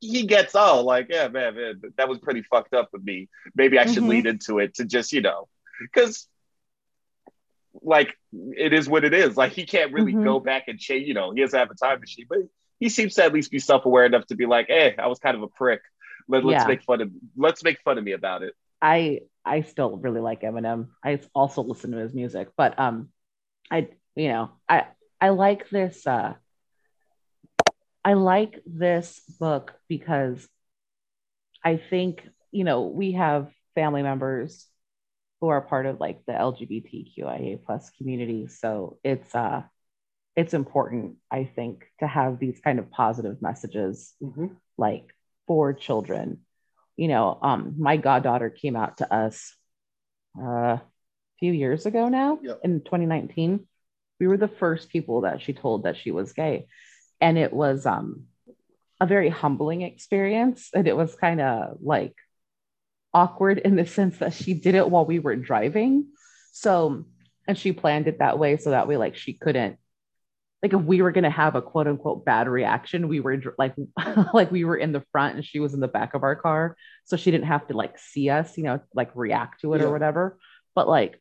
he gets oh like yeah man, man that was pretty fucked up with me maybe i should Mhm. lead into it to just you know because like it is what it is like he can't really Mhm. go back and change you know he doesn't have a time machine but he seems to at least be self-aware enough to be like hey i was kind of a prick Let, let's Yeah. make fun of let's make fun of me about it I I still really like Eminem. I also listen to his music, but um, I you know I I like this uh I like this book because I think you know we have family members who are part of like the LGBTQIA plus community. So it's uh it's important, I think, to have these kind of positive messages Mhm. like for children. You know, um, my goddaughter came out to us uh, a few years ago now Yep. in 2019. We were the first people that she told that she was gay. And it was um, a very humbling experience. And it was kind of like awkward in the sense that she did it while we were driving. So, and she planned it that way so that way, like, she couldn't like if we were going to have a quote unquote bad reaction we were like like we were in the front and she was in the back of our car so she didn't have to like see us you know like react to it Yeah. or whatever but like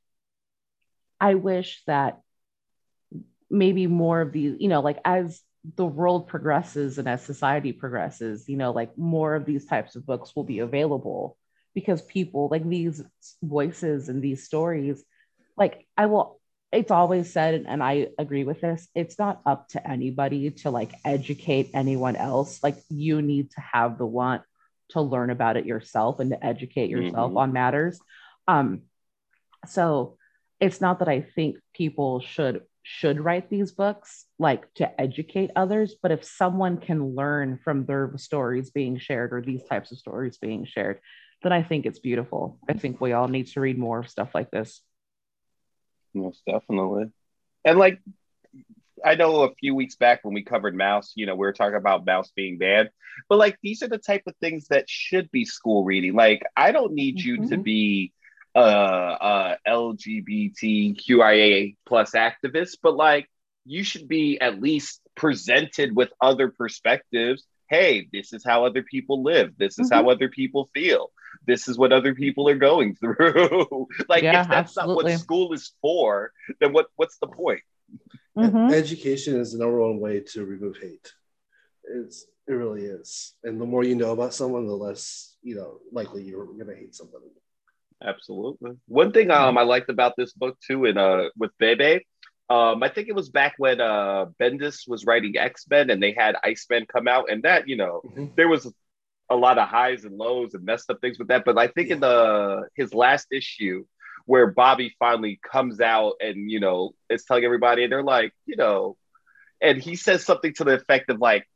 i wish that maybe more of these you know like as the world progresses and as society progresses you know like more of these types of books will be available because people like these voices and these stories like i will it's always said and, i agree with this it's not up to anybody to like educate anyone else like you need to have the want to learn about it yourself and to educate yourself Mhm. on matters um so it's not that i think people should should write these books like to educate others but if someone can learn from their stories being shared or these types of stories being shared then i think it's beautiful i think we all need to read more of stuff like this Most definitely. And like, I know a few weeks back when we covered Maus, you know, we were talking about Maus being banned, but like, these are the type of things that should be school reading. Like, I don't need you to Mhm. be uh, uh, LGBTQIA plus activist, but like, you should be at least presented with other perspectives. Hey, this is how other people live. This is how other people feel. This is what other people are going through. like, Yeah, if that's not what school is for, then what what's the point? Mhm. Education is the number one way to remove hate. It's it really is. And the more you know about someone, the less you know likely you're gonna hate somebody. Absolutely. One thing um I liked about this book too, and uh with Bebe, um I think it was back when uh Bendis was writing X Men and they had Iceman come out, and that you know Mhm. there was a lot of highs and lows and messed up things with that. But I think in the his last issue where Bobby finally comes out and you know is telling everybody, and they're like, you know, and he says something to the effect of like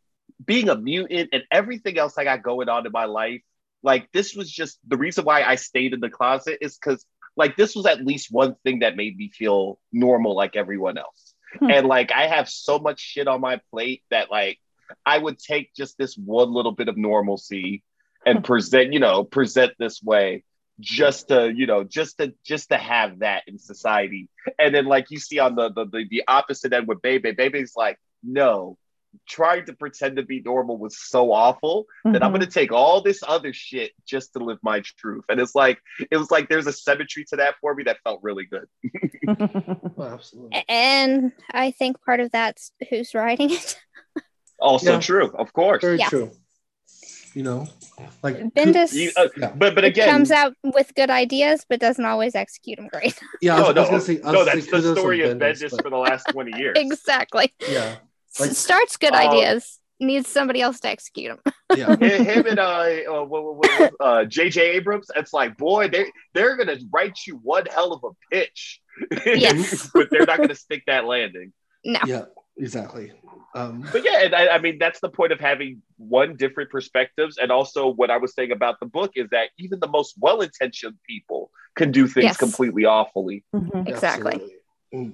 being a mutant and everything else I got going on in my life. Like this was just the reason why I stayed in the closet is because like this was at least one thing that made me feel normal like everyone else. Hmm. And like I have so much shit on my plate that like I would take just this one little bit of normalcy and present, you know, present this way just to, you know, just to just to have that in society. And then like you see on the the the, the opposite end with Bebe, Bebe's like, no, trying to pretend to be normal was so awful that I'm gonna take all this other shit just to live my truth. And it's like it was like there's a symmetry to that for me that felt really good. Oh, absolutely. And I think part of that's who's writing it. Also Yeah. true, of course. Very Yeah. true. You know, like Bendis You- uh, Yeah. but but again, comes out with good ideas, but doesn't always execute them great. yeah, I was, no, I was no, gonna say, I was no, that's the story of Bendis, Bendis but- for the last 20 years. exactly. Yeah, S- Like- Starts good Um, ideas, needs somebody else to execute them. yeah. Him him and uh, uh, what- what- what- uh, J.J. Abrams, it's like, boy, they they're gonna write you one hell of a pitch, Yes. but they're not gonna stick that landing. No. yeah, exactly. Um, But yeah, and I, I mean that's the point of having one different perspectives, and also what I was saying about the book is that even the most well-intentioned people can do things Yes. completely awfully. Mhm. Exactly. Absolutely. Mm.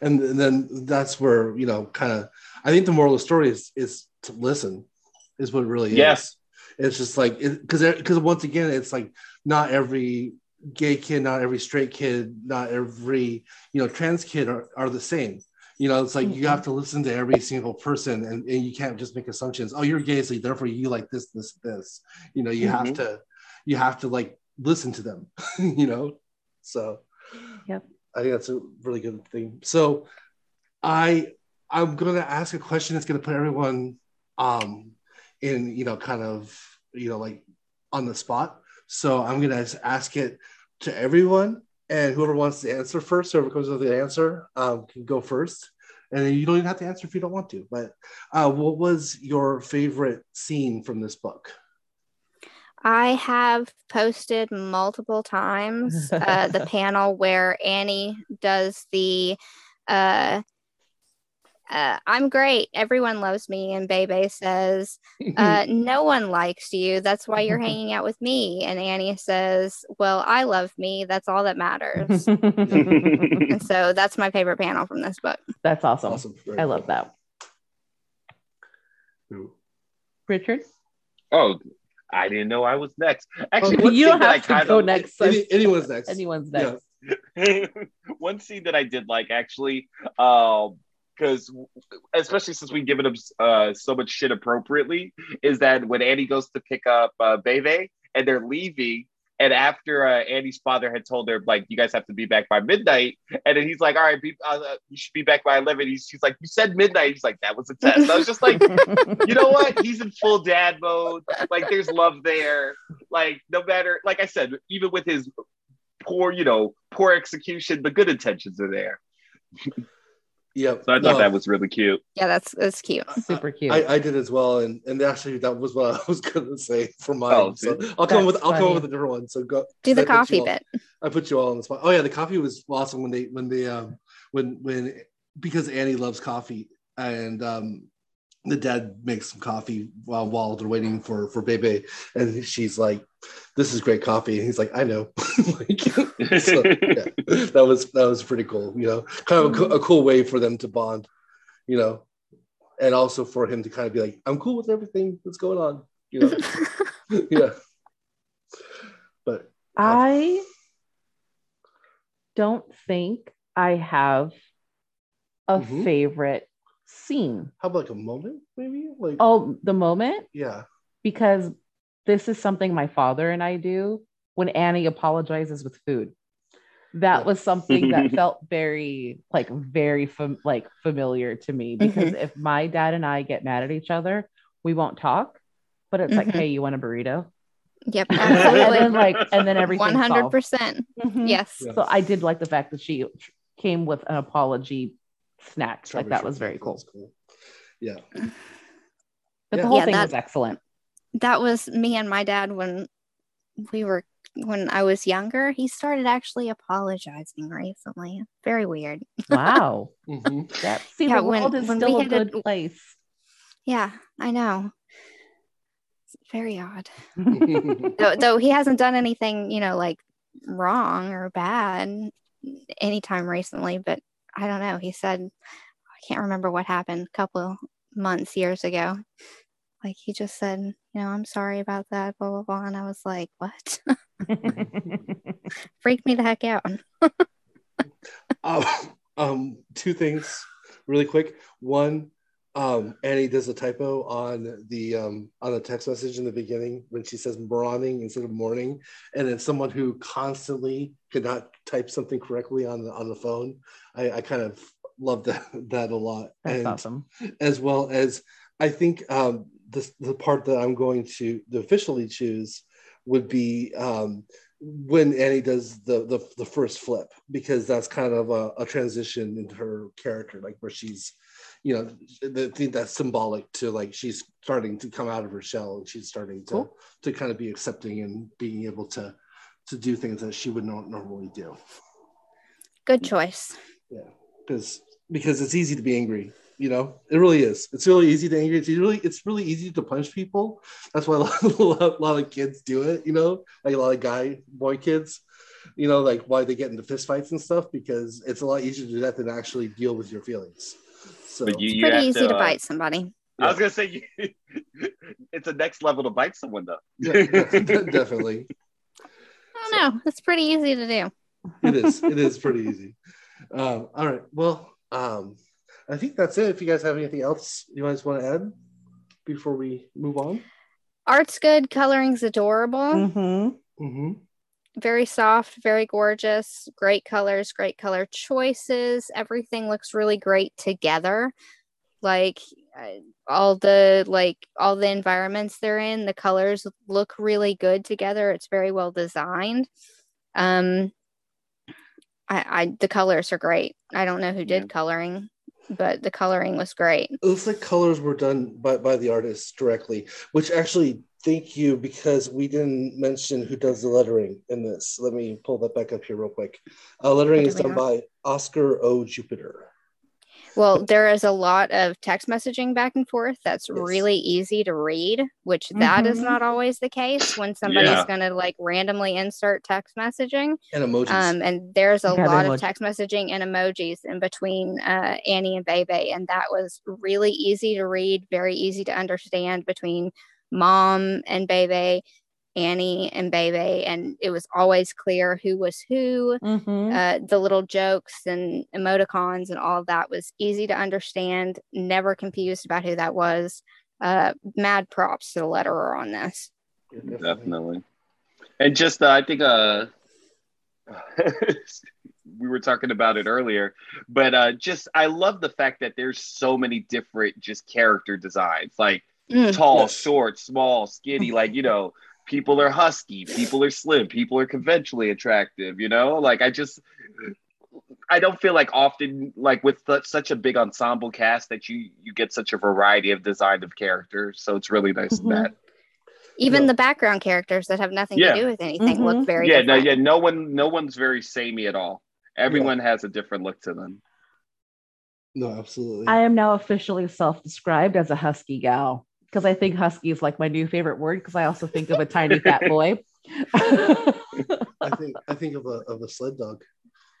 And then that's where, you know, kind of, I think the moral of the story is, is to listen, is what it really Yes. is. It's just like, because, because once again, it's like not every gay kid, not every straight kid, not every, you know, trans kid are, are the same. You know, it's like you Mhm. have to listen to every single person and, and you can't just make assumptions. Oh, you're gay, so therefore you like this, this, this. You know, you have Mhm. to, you have to like listen to them, you know? So, Yep. I think that's a really good thing. So, I I'm gonna ask a question that's gonna put everyone um in you know kind of you know like on the spot. So I'm gonna just ask it to everyone, and whoever wants to answer first, whoever comes with the answer, um, can go first. And then you don't even have to answer if you don't want to. But uh, what was your favorite scene from this book? I have posted multiple times uh, the panel where Annie does the uh, uh, I'm great. Everyone loves me. And Bebe says, uh, No one likes you. That's why you're hanging out with me. And Annie says, Well, I love me. That's all that matters. and so that's my favorite panel from this book. That's awesome. Awesome. I love that. Richard, Oh, I didn't know I was next. Actually, one you thing don't I have to kind go of next. Any, anyone's next. Anyone's Yeah. next. one scene that I did like actually, um, because especially since we've given him uh, so much shit appropriately, is that when Annie goes to pick up uh, Bebe and they're leaving, and after uh, Annie's father had told her like you guys have to be back by midnight, and then he's like, all right, be, uh, you should be back by eleven. He's, he's like, you said midnight. He's like, that was a test. I was just like, you know what? He's in full dad mode. Like there's love there. Like no matter, like I said, even with his poor, you know, poor execution, the good intentions are there. Yep. So I thought No, that was really cute. Yeah, that's that's cute. Super cute. I, I did as well, and and actually that was what I was gonna say for mine. Oh, so? I'll come with That's I'll come up with a different one. So go Do the I put you coffee all- bit. I put you all on the spot. Oh yeah, the coffee was awesome when they when they um when when because Annie loves coffee and um the dad makes some coffee while while they're waiting for for Bebe and she's like, "This is great coffee," and he's like, "I know." like, so, yeah, that was that was pretty cool. You know, kind of a, a cool way for them to bond. You know, and also for him to kind of be like, "I'm cool with everything that's going on." You know, yeah. But I don't think I have a Mhm. favorite scene. how about like a moment, maybe? Like, Oh, the moment yeah. because this is something my father and I do when Annie apologizes with food. That Yeah. was something that felt very like very fam- like familiar to me because if my dad and I get mad at each other, we won't talk. But it's like, Mhm. hey, you want a burrito? Yep, and absolutely. then like, and then everything. One hundred percent. Mhm. Yes. So I did like the fact that she came with an apology snack. Like that was very cool. cool. Yeah. But Yeah. the whole Yeah, thing that- was excellent. That was me and my dad when we were when I was younger. He started actually apologizing recently. Very weird. Wow. Mhm. That see Yeah, the world is when still a had a- good place. Yeah, I know. It's very odd. though, though he hasn't done anything, you know, like wrong or bad anytime recently, but I don't know. He said, I can't remember what happened a couple months, years ago. Like he just said, you know, I'm sorry about that, blah, blah, blah. And I was like, what? Freaked me the heck out. um, um, two things really quick. One, um, Annie does a typo on the um, on the text message in the beginning when she says morning instead of morning, and it's someone who constantly could not type something correctly on the on the phone. I, I kind of love that that a lot. That's and, awesome. as well as I think um, the the part that I'm going to officially choose would be um, when Annie does the, the the first flip because that's kind of a, a transition into her character, like where she's, you know, I think that's symbolic to like she's starting to come out of her shell and she's starting to Cool. to kind of be accepting and being able to to do things that she would not normally do. Good choice. Yeah because because it's easy to be angry you know? It really is. It's really easy to angry. It's really it's really easy to punch people. That's why a lot, a lot, a lot of kids do it you know? Like a lot of guy boy kids you know like why they get into fist fights and stuff because it's a lot easier to do that than actually deal with your feelings so But you, It's you pretty easy to, uh, bite somebody. I was gonna say you, it's a next level to bite someone though. yeah, de- definitely I don't know. It's pretty easy to do. it is it is pretty easy um, all right well um, i think that's it if you guys have anything else you guys want to add before we move on Art's good, coloring's adorable. Mhm. mm-hmm. Very soft, very gorgeous, great colors, great color choices. Everything looks really great together. Like uh, all the like all the environments they're in, the colors look really good together. It's very well designed. Um I I the colors are great. I don't know who did Yeah. coloring, but the coloring was great. it looks like colors were done by, by the artist directly which actually thank you because we didn't mention who does the lettering in this. Let me pull that back up here real quick. Uh, lettering is done by Oscar O. Jupiter. Well, there is a lot of text messaging back and forth that's Yes. really easy to read, which that is Mhm. not always the case when somebody's Yeah. going to like randomly insert text messaging. And emojis. Um, and there's a Yeah, lot emoji. of text messaging and emojis in between uh, Annie and Bebe, and that was really easy to read, very easy to understand between mom and Bebe, Annie and Bebe, and it was always clear who was who. Mhm. Uh, the little jokes and emoticons and all of that was easy to understand. Never confused about who that was. Uh, mad props to the letterer on this. Definitely. Definitely. And just, uh, I think, uh, we were talking about it earlier, but uh, just, I love the fact that there's so many different just character designs, like Mm. tall, short, small, skinny, like, you know, people are husky, people are slim, people are conventionally attractive, you know, like I just, I don't feel like often, like with such- such a big ensemble cast, that you you get such a variety of design of characters. So it's really nice Mhm. that Even No. the background characters that have nothing Yeah. to do with anything Mhm. look very yeah, no, different. yeah, no one, no one's very samey at all. Everyone has a different look to them. No, absolutely. I am now officially self-described as a husky gal because I think husky is like my new favorite word because I also think of a tiny fat boy. I think I think of a of a sled dog.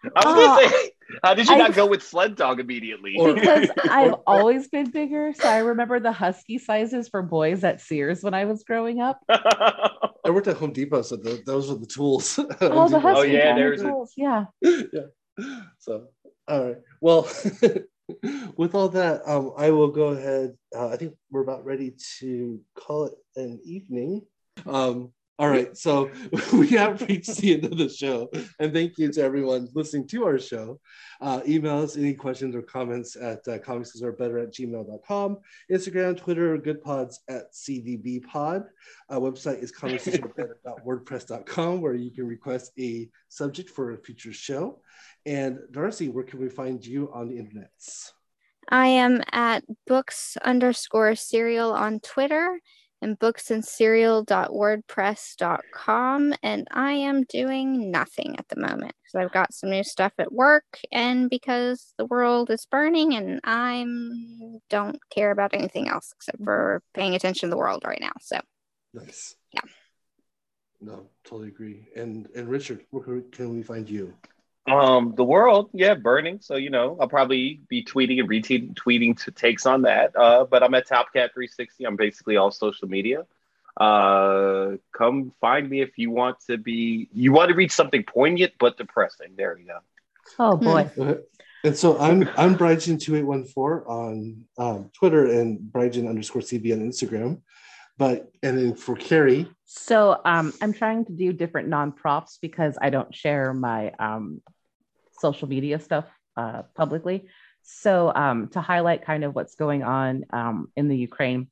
I was Oh, gonna ah! say, how did you I- not go with sled dog immediately? Because I've always been bigger. So I remember the husky sizes for boys at Sears when I was growing up. I worked at Home Depot, so the, those were the tools. Oh, Home the Depot. husky oh, yeah, kind of there's a- tools. Yeah. yeah. So, all right. Well, with all that, um, I will go ahead. Uh, I think we're about ready to call it an evening. Um, all right. So we have reached the end of the show. And thank you to everyone listening to our show. Uh, email us any questions or comments at uh, comicsisbetter at gmail.com. Instagram, Twitter, goodpods at cdbpod. Our website is comicsisbetter.wordpress.com where you can request a subject for a future show. And Darcy, where can we find you on the internets? I am at books underscore cereal on Twitter and booksandcereal.wordpress.com. And I am doing nothing at the moment because I've got some new stuff at work and because the world is burning and I don't care about anything else except for paying attention to the world right now. So Nice. Yeah. No, totally agree. And and Richard, where can we- can we find you? Um, the world, yeah, burning. So you know, I'll probably be tweeting and retweeting tweeting to takes on that. Uh, but I'm at TopCat360. I'm basically all social media. Uh, come find me if you want to be. You want to read something poignant but depressing. There you go. Oh boy. Okay. And so I'm I'm Brygen two eight one four on um, Twitter and Brygen underscore CB on Instagram. But and then for Carrie, So um, I'm trying to do different non-props because I don't share my um, social media stuff uh, publicly. So um, to highlight kind of what's going on um, in the Ukraine,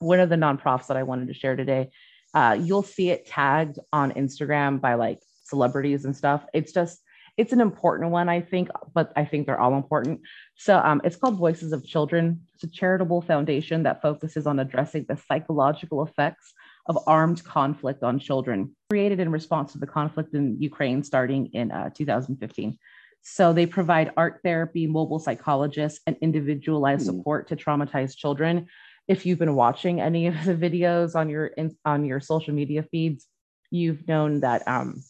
one of the non-profs that I wanted to share today, uh, you'll see it tagged on Instagram by like celebrities and stuff. It's just it's an important one, I think, but I think they're all important. So um, it's called Voices of Children. It's a charitable foundation that focuses on addressing the psychological effects of armed conflict on children, created in response to the conflict in Ukraine starting in uh, 2015. So they provide art therapy, mobile psychologists, and individualized Hmm. support to traumatized children. If you've been watching any of the videos on your in, on your social media feeds, you've known that um,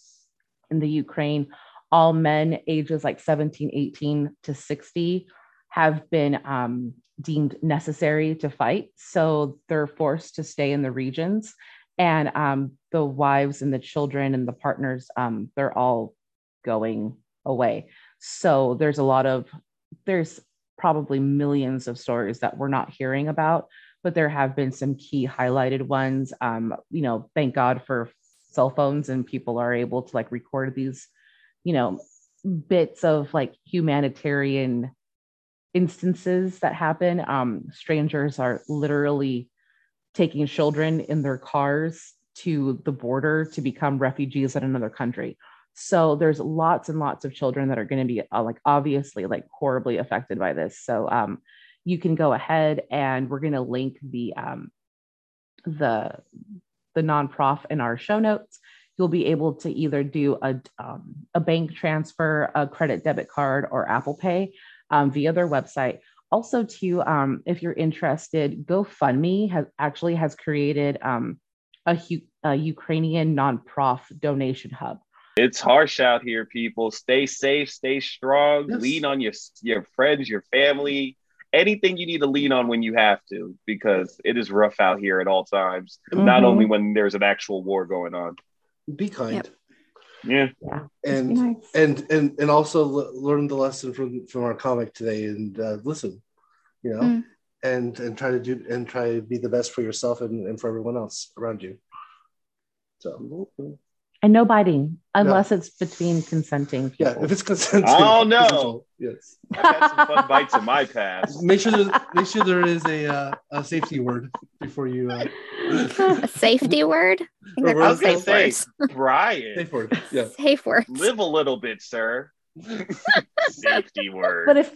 in the Ukraine, all men ages like 17, 18 to 60 have been um, deemed necessary to fight. So they're forced to stay in the regions. And um, the wives and the children and the partners, um, they're all going away. So there's a lot of, there's probably millions of stories that we're not hearing about, but there have been some key highlighted ones. Um, you know, thank God for cell phones and people are able to like record these, you know, bits of like humanitarian instances that happen. Um, strangers are literally taking children in their cars to the border to become refugees in another country. So there's lots and lots of children that are going to be uh, like obviously like horribly affected by this. So um, you can go ahead and we're going to link the um, the the non-prof in our show notes. You'll be able to either do a um, a bank transfer, a credit debit card, or Apple Pay um, via their website. Also, to um, if you're interested, GoFundMe has actually has created um, a, a Ukrainian non-prof donation hub. It's harsh out here, people. Stay safe, stay strong, yes. lean on your your friends, your family, anything you need to lean on when you have to, because it is rough out here at all times. Mm-hmm. Not only when there's an actual war going on. Be kind. Yep. Yeah. yeah. And nice. and and and also learn the lesson from from our comic today and uh, listen, you know, mm. and and try to do and try to be the best for yourself and, and for everyone else around you. So and no biting unless no. it's between consenting people. Yeah, if it's consenting. Oh no! Yes. I've had some fun bites in my past. Make sure there's, make sure there is a uh, a safety word before you. Uh... a safety word. I, I was safe say, words. Brian. Safe word. Yeah. Safe words. Live a little bit, sir. safety word. But if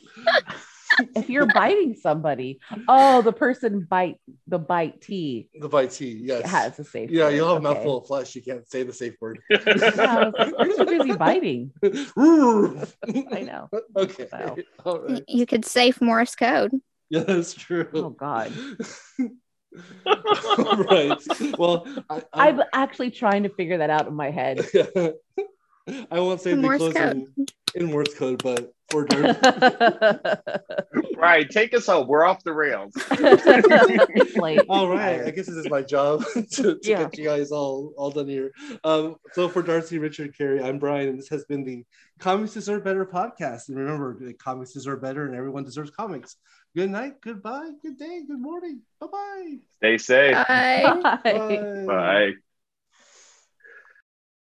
if you're biting somebody, oh, the person bite the bite T. The bite T, yes. Has a safe Yeah, word. you'll have a okay. mouthful of flesh. You can't say the safe word. yeah, like, you're so busy biting. I know. Okay. So. All right. You could safe Morse code. Yeah, that's true. Oh God. right. Well, I, am actually trying to figure that out in my head. I won't say the Morse code. In, in Morse code, but for dirt. right, take us home. We're off the rails. all right, I guess this is my job to, to yeah. get you guys all all done here. Um, so for Darcy, Richard, Carrie, I'm Brian, and this has been the Comics Deserve Better podcast. And remember, comics deserve better, and everyone deserves comics. Good night, goodbye, good day, good morning. Bye-bye. Stay safe. Bye. Bye. Bye.